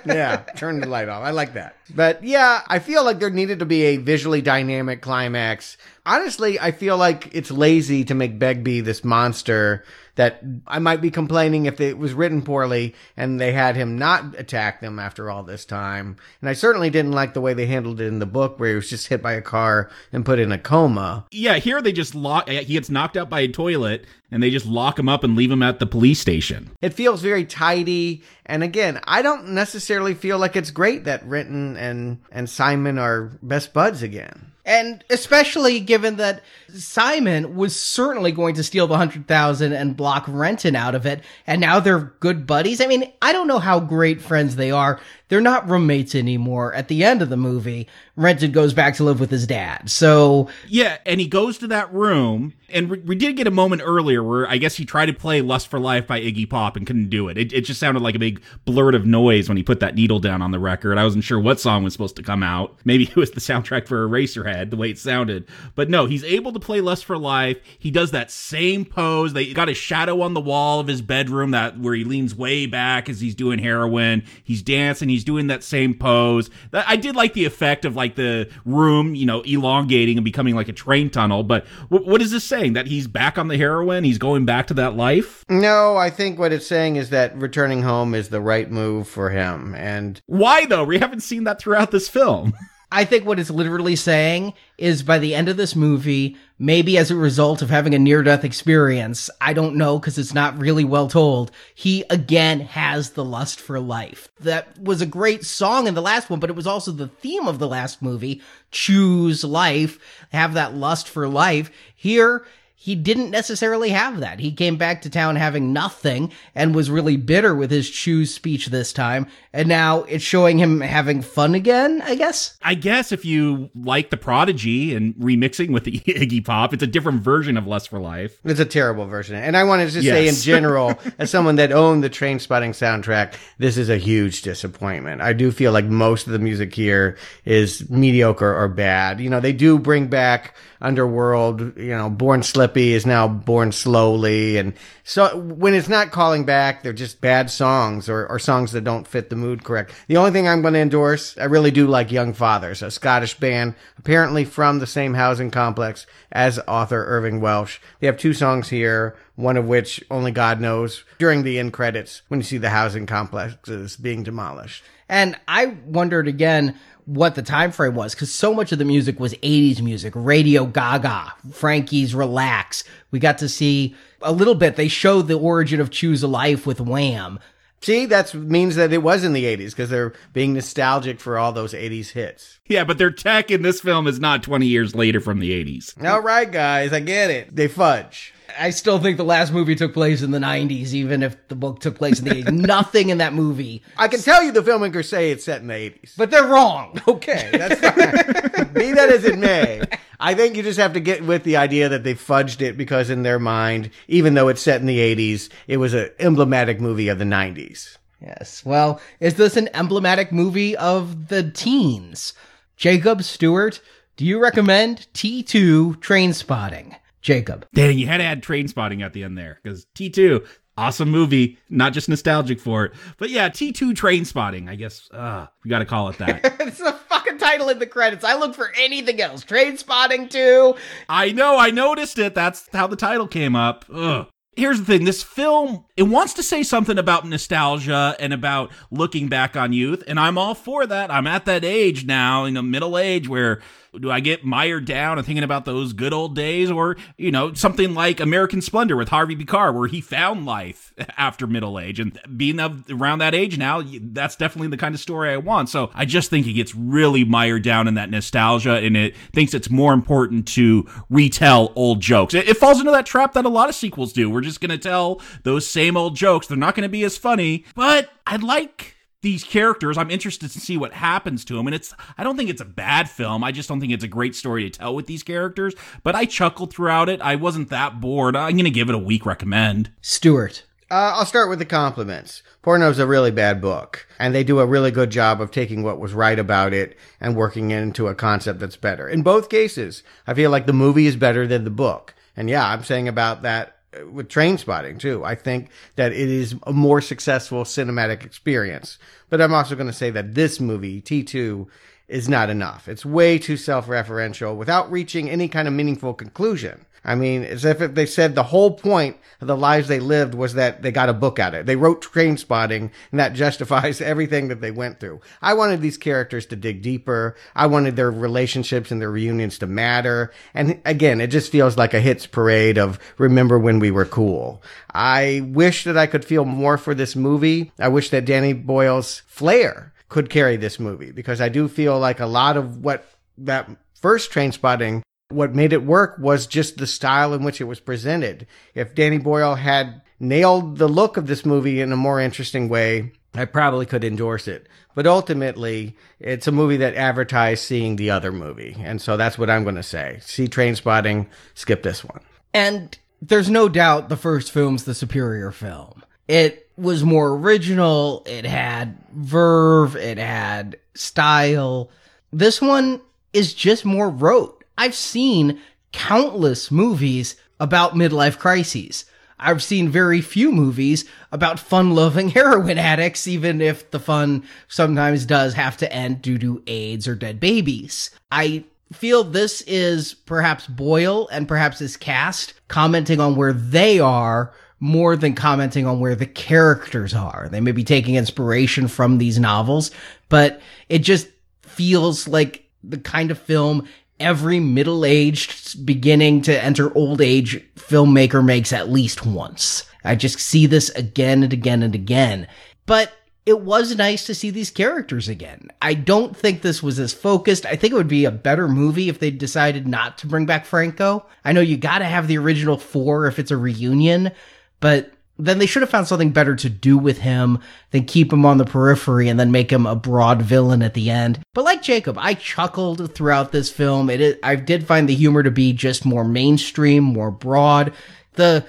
[SPEAKER 5] yeah, turn the light off. I like that. But yeah, I feel like there needed to be a visually dynamic climax. Honestly, I feel like it's lazy to make Begbie this monster that I might be complaining if it was written poorly and they had him not attack them after all this time. And I certainly didn't like the way they handled it in the book where he was just hit by a car and put in a coma.
[SPEAKER 6] yeah, here they just lock. He gets knocked out by a toilet, and they just lock him up and leave him at the police station.
[SPEAKER 5] It feels very tidy. And again, I don't necessarily feel like it's great that Renton and, and Simon are best buds again.
[SPEAKER 4] And especially given that Simon was certainly going to steal the hundred thousand and block Renton out of it, and now they're good buddies. I mean, I don't know how great friends they are. They're not roommates anymore. At the end of the movie, Renton goes back to live with his dad. So
[SPEAKER 6] Yeah, and he goes to that room, and we, we did get a moment earlier where I guess he tried to play "Lust for Life" by Iggy Pop and couldn't do it. It, it just sounded like a big blurt of noise when he put that needle down on the record. I wasn't sure what song was supposed to come out. Maybe it was the soundtrack for Eraserhead, the way it sounded. But no, he's able to play "Lust for Life." He does that same pose. They got a shadow on the wall of his bedroom that where he leans way back as he's doing heroin. He's dancing. He's doing that same pose. That I did like the effect of like the room, you know, elongating and becoming like a train tunnel. But w- what is this saying? That he's back on the heroin? He's going back to that life?
[SPEAKER 5] No, I think what it's saying is that returning home is the right move for him. And
[SPEAKER 6] Why though? We haven't seen that throughout this film.
[SPEAKER 4] I think what it's literally saying is by the end of this movie, maybe as a result of having a near death experience, I don't know because it's not really well told, he again has the lust for life. That was a great song in the last one, but it was also the theme of the last movie choose life, have that lust for life. Here, he didn't necessarily have that. He came back to town having nothing and was really bitter with his choose speech this time. And now it's showing him having fun again, I guess.
[SPEAKER 6] I guess if you like the Prodigy and remixing with the Iggy Pop, it's a different version of Lust for Life.
[SPEAKER 5] it's a terrible version. And I wanted to say in general, as someone that owned the Trainspotting soundtrack, this is a huge disappointment. I do feel like most of the music here is mediocre or bad. You know, they do bring back Underworld, you know, Born Slippy is now Born Slowly. And so when it's not calling back, they're just bad songs or, or songs that don't fit the mood correct. The only thing I'm going to endorse, I really do like Young Fathers, a Scottish band, apparently from the same housing complex as author Irvine Welsh. They have two songs here, one of which only God knows during the end credits when you see the housing complexes being demolished.
[SPEAKER 4] And I wondered again what the time frame was because so much of the music was 80s music radio gaga frankie's relax we got to see a little bit they showed the origin of choose a life with wham
[SPEAKER 5] See, that means that it was in the 80s because they're being nostalgic for all those 80s hits.
[SPEAKER 6] Yeah, but their tech in this film is not 20 years later from the 80s.
[SPEAKER 5] All right, guys, I get it. They fudge.
[SPEAKER 4] I still think the last movie took place in the 90s even if the book took place in the 80s nothing in that movie
[SPEAKER 5] I can tell you the filmmakers say it's set in the 80s.
[SPEAKER 4] but they're wrong
[SPEAKER 5] Okay, that's fine. Be that as it may, I think you just have to get with the idea that they fudged it because in their mind, even though it's set in the 80s, it was an emblematic movie of the 90s.
[SPEAKER 4] Yes. Well, is this an emblematic movie of the teens? Jacob Stuart, do you recommend T2 Trainspotting? Jacob.
[SPEAKER 6] Dang, you had to add Trainspotting at the end there because T2, awesome movie, not just nostalgic for it. But yeah, T2 Trainspotting, I guess uh, we got to call it that.
[SPEAKER 4] it's a fucking title in the credits. I look for anything else. Trainspotting too.
[SPEAKER 6] I know, I noticed it. That's how the title came up. Ugh. here's the thing this film it wants to say something about nostalgia and about looking back on youth and i'm all for that i'm at that age now in the middle age where do i get mired down and thinking about those good old days? Or you know something like american splendor with harvey Pekar, where he found life after middle age. And being around that age now that's definitely the kind of story i want. So i just think he gets really mired down in that nostalgia and it thinks it's more important to retell old jokes. It, it falls into that trap that a lot of sequels do. We're just going to tell those same old jokes. They're not going to be as funny, but I like these characters. I'm interested to see what happens to them. And it's, I don't think it's a bad film. I just don't think it's a great story to tell with these characters. But I chuckled throughout it. I wasn't that bored. I'm going to give it a weak recommend.
[SPEAKER 4] Stuart.
[SPEAKER 5] Uh, I'll start with the compliments. Porno's a really bad book, and they do a really good job of taking what was right about it and working it into a concept that's better. In both cases, I feel like the movie is better than the book. And yeah, I'm saying about that with Trainspotting too. I think that it is a more successful cinematic experience. But I'm also going to say that this movie, T2, is not enough. It's way too self-referential without reaching any kind of meaningful conclusion. I mean, as if they said the whole point of the lives they lived was that they got a book out of it. They wrote Trainspotting, and that justifies everything that they went through. I wanted these characters to dig deeper. I wanted their relationships and their reunions to matter. And again, it just feels like a hits parade of remember when we were cool. I wish that I could feel more for this movie. I wish that Danny Boyle's flair could carry this movie because I do feel like a lot of what that first Trainspotting what made it work was just the style in which it was presented. If Danny Boyle had nailed the look of this movie in a more interesting way, I probably could endorse it. But ultimately, it's a movie that advertised seeing the other movie. And so that's what I'm going to say. See Trainspotting, skip this one.
[SPEAKER 4] And there's no doubt the first film's the superior film. It was more original, it had verve, it had style. This one is just more rote. I've seen countless movies about midlife crises. I've seen very few movies about fun loving heroin addicts, even if the fun sometimes does have to end due to AIDS or dead babies. I feel this is perhaps Boyle and perhaps his cast commenting on where they are more than commenting on where the characters are. They may be taking inspiration from these novels, but it just feels like the kind of film every middle aged, beginning to enter old age filmmaker makes at least once. I just see this again and again and again. But it was nice to see these characters again. I don't think this was as focused. I think it would be a better movie if they decided not to bring back Franco. I know you gotta have the original four if it's a reunion, but then they should have found something better to do with him than keep him on the periphery and then make him a broad villain at the end. But like Jacob, I chuckled throughout this film. It is, I did find the humor to be just more mainstream, more broad. The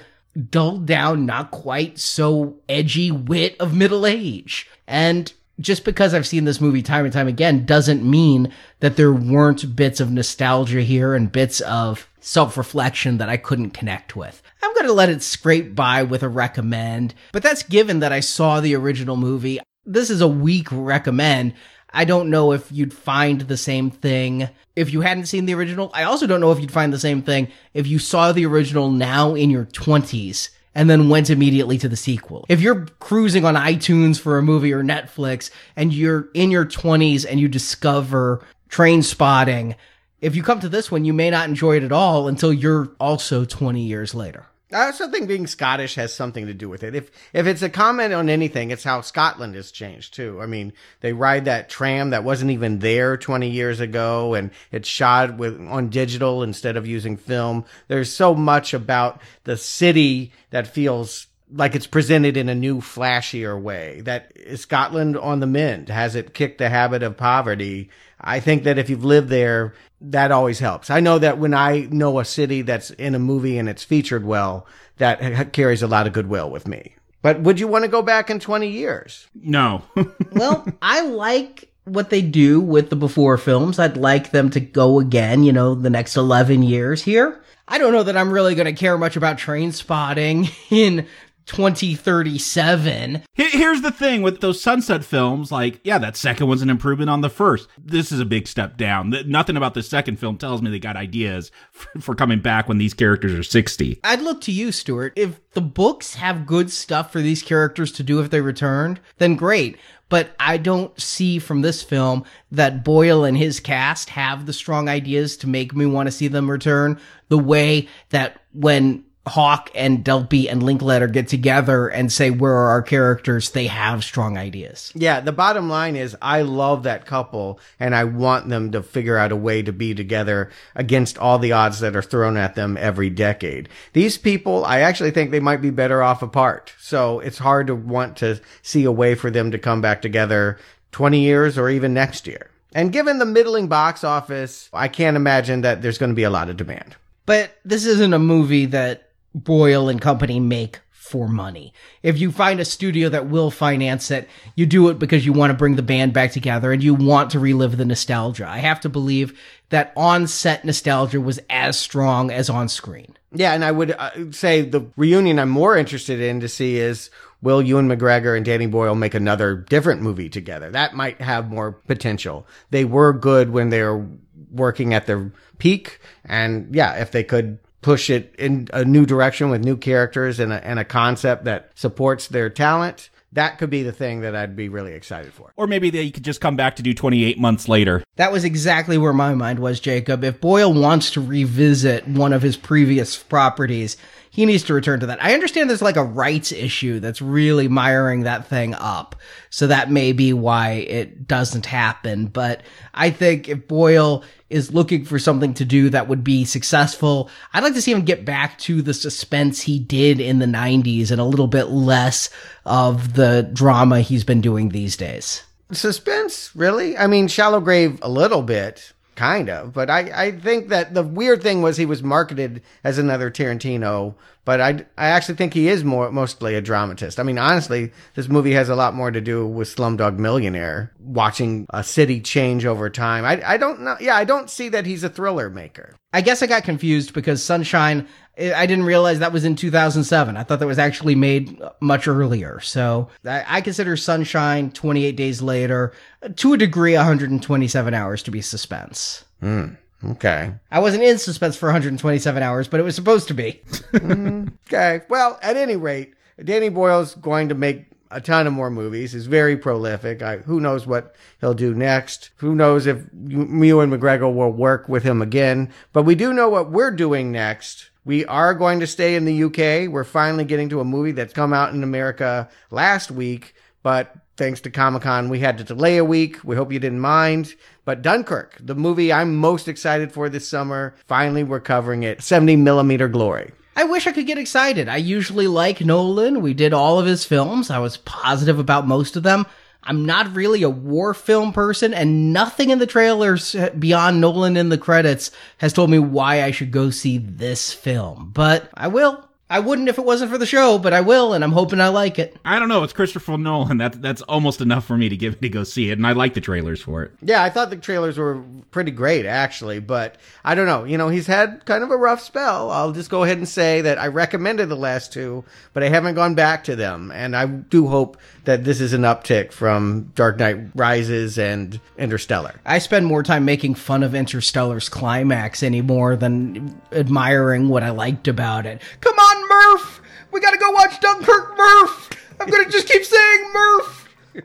[SPEAKER 4] dulled down, not quite so edgy wit of middle age. And just because I've seen this movie time and time again doesn't mean that there weren't bits of nostalgia here and bits of self reflection that I couldn't connect with. I'm going to let it scrape by with a recommend, but that's given that I saw the original movie. This is a weak recommend. I don't know if you'd find the same thing if you hadn't seen the original. I also don't know if you'd find the same thing if you saw the original now in your 20s and then went immediately to the sequel. If you're cruising on iTunes for a movie or Netflix and you're in your 20s and you discover Trainspotting, if you come to this one, you may not enjoy it at all until you're also 20 years later.
[SPEAKER 5] I also think being Scottish has something to do with it. If if it's a comment on anything, it's how Scotland has changed too. I mean, they ride that tram that wasn't even there 20 years ago, and it's shot with on digital instead of using film. There's so much about the city that feels like it's presented in a new, flashier way. That is Scotland on the mend? Has it kicked the habit of poverty? I think that if you've lived there, that always helps. I know that when I know a city that's in a movie and it's featured well, that carries a lot of goodwill with me. But would you want to go back in 20 years?
[SPEAKER 6] No.
[SPEAKER 4] well, I like what they do with the before films. I'd like them to go again, you know, the next 11 years here. I don't know that I'm really going to care much about Trainspotting in 2037.
[SPEAKER 6] Here's the thing with those sunset films, like, yeah, that second one's an improvement on the first. This is a big step down. Nothing about the second film tells me they got ideas for, for coming back when these characters are 60.
[SPEAKER 4] I'd look to you, Stuart. If the books have good stuff for these characters to do if they returned, then great. But I don't see from this film that Boyle and his cast have the strong ideas to make me want to see them return the way that when Hawke and Delpy and Linklater get together and say, where are our characters? They have strong ideas.
[SPEAKER 5] Yeah, the bottom line is I love that couple and I want them to figure out a way to be together against all the odds that are thrown at them every decade. These people, I actually think they might be better off apart. So it's hard to want to see a way for them to come back together 20 years or even next year. And given the middling box office, I can't imagine that there's going to be a lot of demand.
[SPEAKER 4] But this isn't a movie that Boyle and company make for money. If you find a studio that will finance it, you do it because you want to bring the band back together and you want to relive the nostalgia. I have to believe that on set nostalgia was as strong as on screen.
[SPEAKER 5] Yeah, and I would uh, say the reunion I'm more interested in to see is will Ewan McGregor and Danny Boyle make another different movie together? That might have more potential. They were good when they were working at their peak, and yeah, if they could push it in a new direction with new characters and a, and a concept that supports their talent, that could be the thing that I'd be really excited for.
[SPEAKER 6] Or maybe they could just come back to do 28 months later.
[SPEAKER 4] That was exactly where my mind was, Jacob. If Boyle wants to revisit one of his previous properties, he needs to return to that. I understand there's like a rights issue that's really miring that thing up. So that may be why it doesn't happen. But I think if Boyle is looking for something to do that would be successful, I'd like to see him get back to the suspense he did in the 90s and a little bit less of the drama he's been doing these days.
[SPEAKER 5] Suspense, really? I mean, Shallow Grave a little bit, kind of. But I, I think that the weird thing was he was marketed as another Tarantino. But I, I actually think he is more mostly a dramatist. I mean, honestly, this movie has a lot more to do with Slumdog Millionaire, watching a city change over time. I, I don't know. Yeah, I don't see that he's a thriller maker.
[SPEAKER 4] I guess I got confused because Sunshine, I I didn't realize that was in 2007. I thought that was actually made much earlier. So I, I consider Sunshine 28 Days Later, uh, to a degree, 127 hours to be suspense.
[SPEAKER 5] Hmm, okay.
[SPEAKER 4] I wasn't in suspense for 127 hours, but it was supposed to be.
[SPEAKER 5] Hmm, okay. Well, at any rate, Danny Boyle's going to make a ton of more movies. He's very prolific. I, who knows what he'll do next? Who knows if Ewan McGregor will work with him again? But we do know what we're doing next. We are going to stay in the UK. We're finally getting to a movie that's come out in America last week, but thanks to Comic Con, we had to delay a week. We hope you didn't mind. But Dunkirk, the movie I'm most excited for this summer, finally we're covering it. 70 millimeter glory.
[SPEAKER 4] I wish I could get excited. I usually like Nolan. We did all of his films. I was positive about most of them. I'm not really a war film person, and nothing in the trailers beyond Nolan in the credits has told me why I should go see this film. But I will. I wouldn't if it wasn't for the show, but I will, and I'm hoping I like it.
[SPEAKER 6] I don't know. It's Christopher Nolan. That, that's almost enough for me to give to go see it, and I like the trailers for it.
[SPEAKER 5] Yeah, I thought the trailers were pretty great, actually, but I don't know. You know, he's had kind of a rough spell. I'll just go ahead and say that I recommended the last two, but I haven't gone back to them. And I do hope that this is an uptick from Dark Knight Rises and Interstellar.
[SPEAKER 4] I spend more time making fun of Interstellar's climax anymore than admiring what I liked about it. Come on, Murph! We gotta go watch Dunkirk, Murph! I'm gonna just keep saying Murph!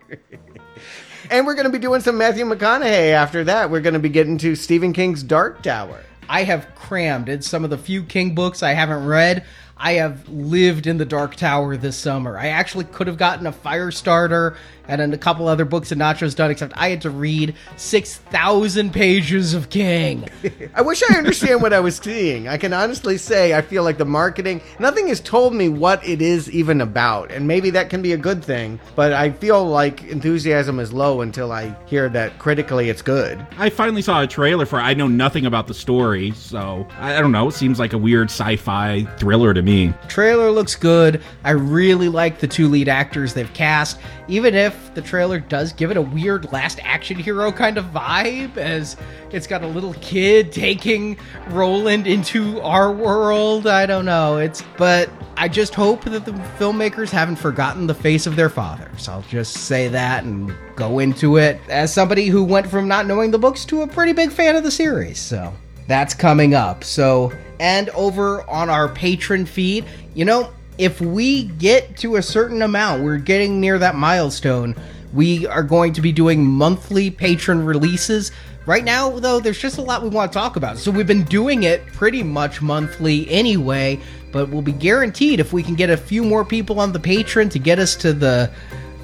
[SPEAKER 5] And we're going to be doing some Matthew McConaughey after that. We're going to be getting to Stephen King's Dark Tower.
[SPEAKER 4] I have crammed in some of the few King books I haven't read. I have lived in the Dark Tower this summer. I actually could have gotten a Firestarter and then a couple other books that Nacho's done, except I had to read 6,000 pages of King.
[SPEAKER 5] I wish I understand what I was seeing. I can honestly say I feel like the marketing, nothing has told me what it is even about. And maybe that can be a good thing, but I feel like enthusiasm is low until I hear that critically it's good.
[SPEAKER 6] I finally saw a trailer for it. I know nothing about the story, so I, I don't know. It seems like a weird sci fi thriller to me.
[SPEAKER 4] Trailer looks good. I really like the two lead actors they've cast, even if the trailer does give it a weird last action hero kind of vibe, as it's got a little kid taking Roland into our world. I don't know. It's but I just hope that the filmmakers haven't forgotten the face of their fathers. I'll just say that and go into it as somebody who went from not knowing the books to a pretty big fan of the series. So that's coming up. So, and over on our patron feed, you know, if we get to a certain amount, we're getting near that milestone, we are going to be doing monthly patron releases. Right now, though, there's just a lot we want to talk about. So we've been doing it pretty much monthly anyway, but we'll be guaranteed if we can get a few more people on the patron to get us to the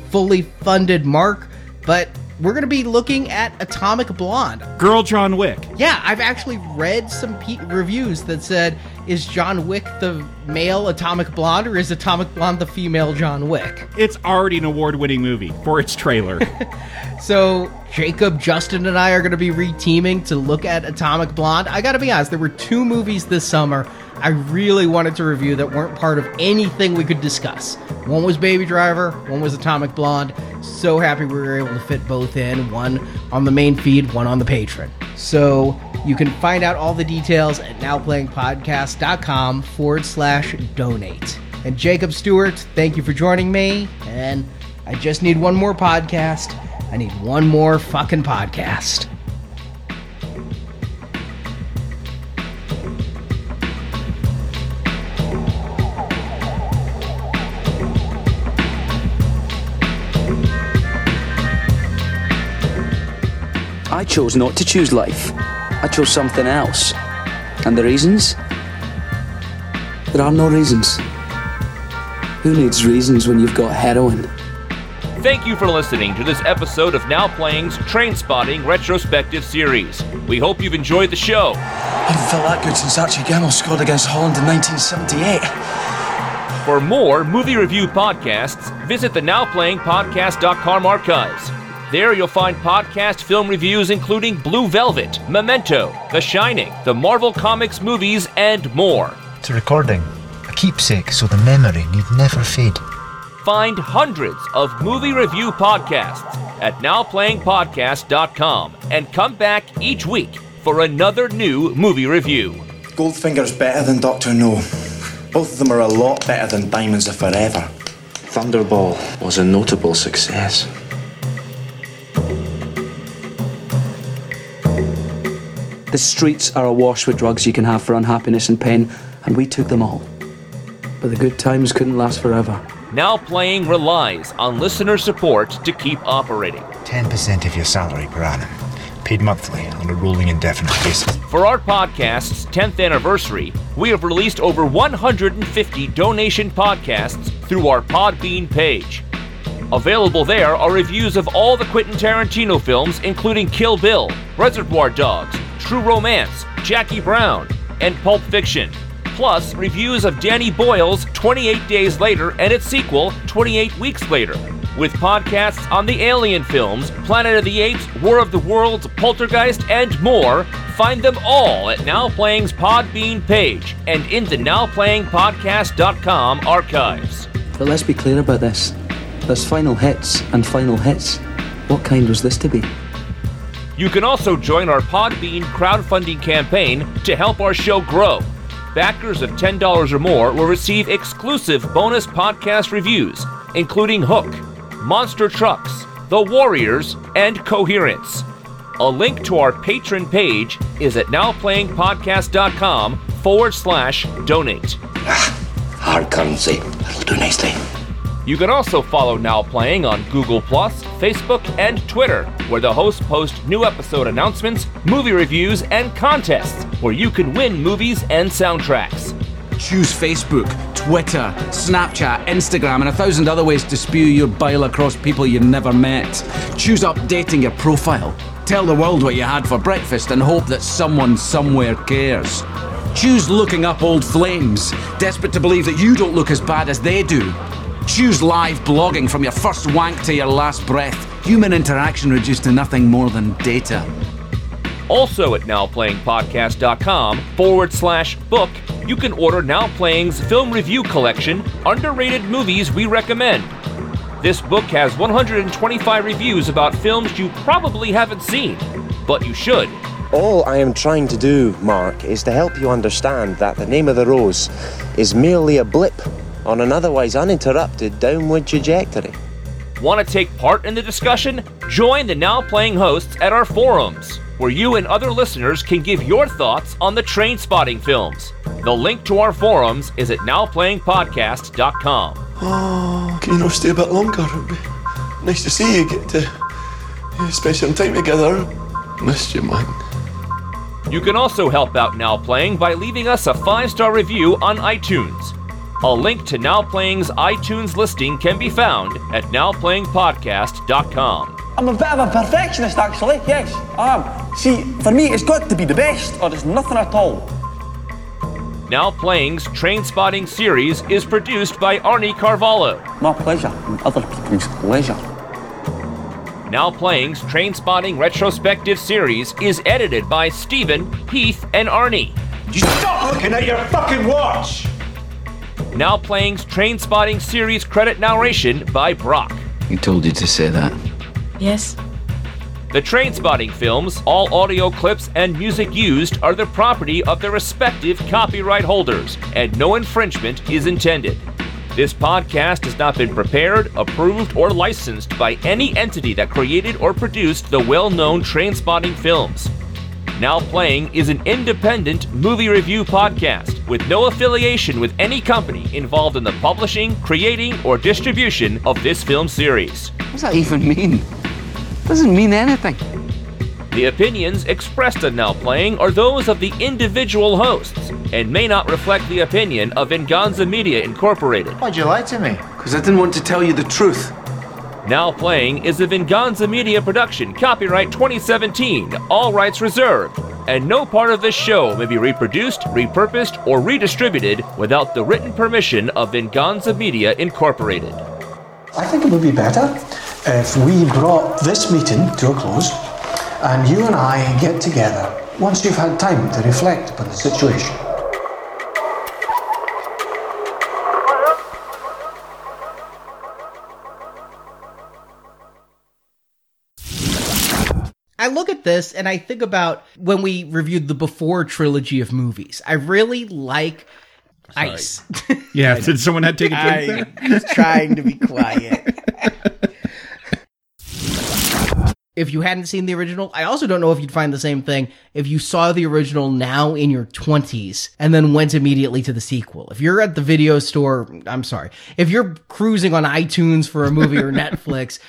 [SPEAKER 4] fully funded mark. But we're going to be looking at Atomic Blonde.
[SPEAKER 6] Girl John Wick.
[SPEAKER 4] Yeah, I've actually read some pe- reviews that said, is John Wick the male Atomic Blonde or is Atomic Blonde the female John Wick?
[SPEAKER 6] It's already an award winning movie for its trailer.
[SPEAKER 4] So, Jacob, Justin, and I are going to be reteaming to look at Atomic Blonde. I got to be honest, there were two movies this summer I really wanted to review that weren't part of anything we could discuss. One was Baby Driver, one was Atomic Blonde. So happy we were able to fit both in, one on the main feed, one on the patron. So, you can find out all the details at nowplayingpodcast.com forward slash donate. And Jacob Stuart, thank you for joining me. And I just need one more podcast. I need one more fucking podcast.
[SPEAKER 1] I chose not to choose life. I chose something else. And the reasons? There are no reasons. Who needs reasons when you've got heroin?
[SPEAKER 2] Thank you for listening to this episode of Now Playing's Trainspotting Retrospective Series. We hope you've enjoyed the show.
[SPEAKER 7] I haven't felt that good since Archie Gemmill scored against Holland in 1978.
[SPEAKER 2] For more movie review podcasts, visit the Now Playing NowPlayingPodcast.com archives. There you'll find podcast film reviews including Blue Velvet, Memento, The Shining, the Marvel Comics movies, and more.
[SPEAKER 8] It's a recording, a keepsake so the memory need never fade.
[SPEAKER 2] Find hundreds of movie review podcasts at NowPlayingPodcast.com and come back each week for another new movie review.
[SPEAKER 7] Goldfinger's better than Doctor No. Both of them are a lot better than Diamonds Are Forever.
[SPEAKER 3] Thunderball was a notable success.
[SPEAKER 1] The streets are awash with drugs you can have for unhappiness and pain, and we took them all. But the good times couldn't last forever.
[SPEAKER 2] Now Playing relies on listener support to keep operating.
[SPEAKER 8] 10% of your salary per annum, paid monthly on a rolling indefinite basis.
[SPEAKER 2] For our podcast's 10th anniversary, we have released over 150 donation podcasts through our Podbean page. Available there are reviews of all the Quentin Tarantino films, including Kill Bill, Reservoir Dogs, True Romance, Jackie Brown, and Pulp Fiction. Plus, reviews of Danny Boyle's 28 Days Later and its sequel, 28 Weeks Later. With podcasts on the Alien films, Planet of the Apes, War of the Worlds, Poltergeist, and more, find them all at Now Playing's Podbean page and in the NowPlayingPodcast.com archives.
[SPEAKER 1] But let's be clear about this. There's final hits and final hits. What kind was this to be?
[SPEAKER 2] You can also join our Podbean crowdfunding campaign to help our show grow. Backers of $10 or more will receive exclusive bonus podcast reviews, including Hook, Monster Trucks, The Warriors, and Coherence. A link to our patron page is at nowplayingpodcast.com forward slash donate.
[SPEAKER 7] Ah, hard currency. That'll do nicely.
[SPEAKER 2] You can also follow Now Playing on Google, Facebook, and Twitter, where the hosts post new episode announcements, movie reviews, and contests where you can win movies and soundtracks.
[SPEAKER 1] Choose Facebook, Twitter, Snapchat, Instagram, and a thousand other ways to spew your bile across people you've never met. Choose updating your profile. Tell the world what you had for breakfast and hope that someone somewhere cares. Choose looking up old flames, desperate to believe that you don't look as bad as they do. Choose live blogging from your first wank to your last breath. Human interaction reduced to nothing more than data.
[SPEAKER 2] Also at nowplayingpodcast.com forward slash book, you can order Now Playing's film review collection, Underrated Movies We Recommend. This book has 125 reviews about films you probably haven't seen, but you should.
[SPEAKER 9] All I am trying to do, Mark, is to help you understand that the name of the rose is merely a blip on an otherwise uninterrupted downward trajectory.
[SPEAKER 2] Want to take part in the discussion? Join the Now Playing hosts at our forums, where you and other listeners can give your thoughts on the Trainspotting films. The link to our forums is at nowplayingpodcast.com.
[SPEAKER 10] Oh, can you not stay a bit longer? It'd be nice to see you, get to uh, spend some time together. Missed you, man.
[SPEAKER 2] You can also help out Now Playing by leaving us a five star review on iTunes. A link to Now Playing's iTunes listing can be found at nowplayingpodcast.com.
[SPEAKER 11] I'm a bit of a perfectionist, actually. Yes, I am. See, for me, it's got to be the best, or there's nothing at all.
[SPEAKER 2] Now Playing's Trainspotting series is produced by Arnie Carvalho.
[SPEAKER 11] My pleasure, and other people's pleasure.
[SPEAKER 2] Now Playing's Trainspotting retrospective series is edited by Stephen, Heath, and Arnie.
[SPEAKER 8] You stop looking at your fucking watch!
[SPEAKER 2] Now Playing's Trainspotting series credit narration by Brock.
[SPEAKER 1] He told you to say that.
[SPEAKER 12] Yes.
[SPEAKER 2] The Trainspotting films, all audio clips and music used are the property of their respective copyright holders, and no infringement is intended. This podcast has not been prepared, approved, or licensed by any entity that created or produced the well known Trainspotting films. Now Playing is an independent movie review podcast with no affiliation with any company involved in the publishing, creating, or distribution of this film series.
[SPEAKER 1] What does that even mean? Doesn't mean anything.
[SPEAKER 2] The opinions expressed on Now Playing are those of the individual hosts and may not reflect the opinion of Venganza Media Incorporated.
[SPEAKER 8] Why'd you lie to me?
[SPEAKER 1] Because I didn't want to tell you the truth.
[SPEAKER 2] Now Playing is a Venganza Media production, copyright 2017, all rights reserved, and no part of this show may be reproduced, repurposed, or redistributed without the written permission of Venganza Media Incorporated.
[SPEAKER 13] I think it would be better if we brought this meeting to a close and you and I get together once you've had time to reflect upon the situation.
[SPEAKER 4] I look at this and I think about when we reviewed the before trilogy of movies. I really like Ice.
[SPEAKER 6] Yeah, did someone had take a drink
[SPEAKER 4] I was trying to be quiet. if you hadn't seen the original, I also don't know if you'd find the same thing if you saw the original now in your 20s and then went immediately to the sequel. If you're at the video store, I'm sorry, if you're cruising on iTunes for a movie or Netflix,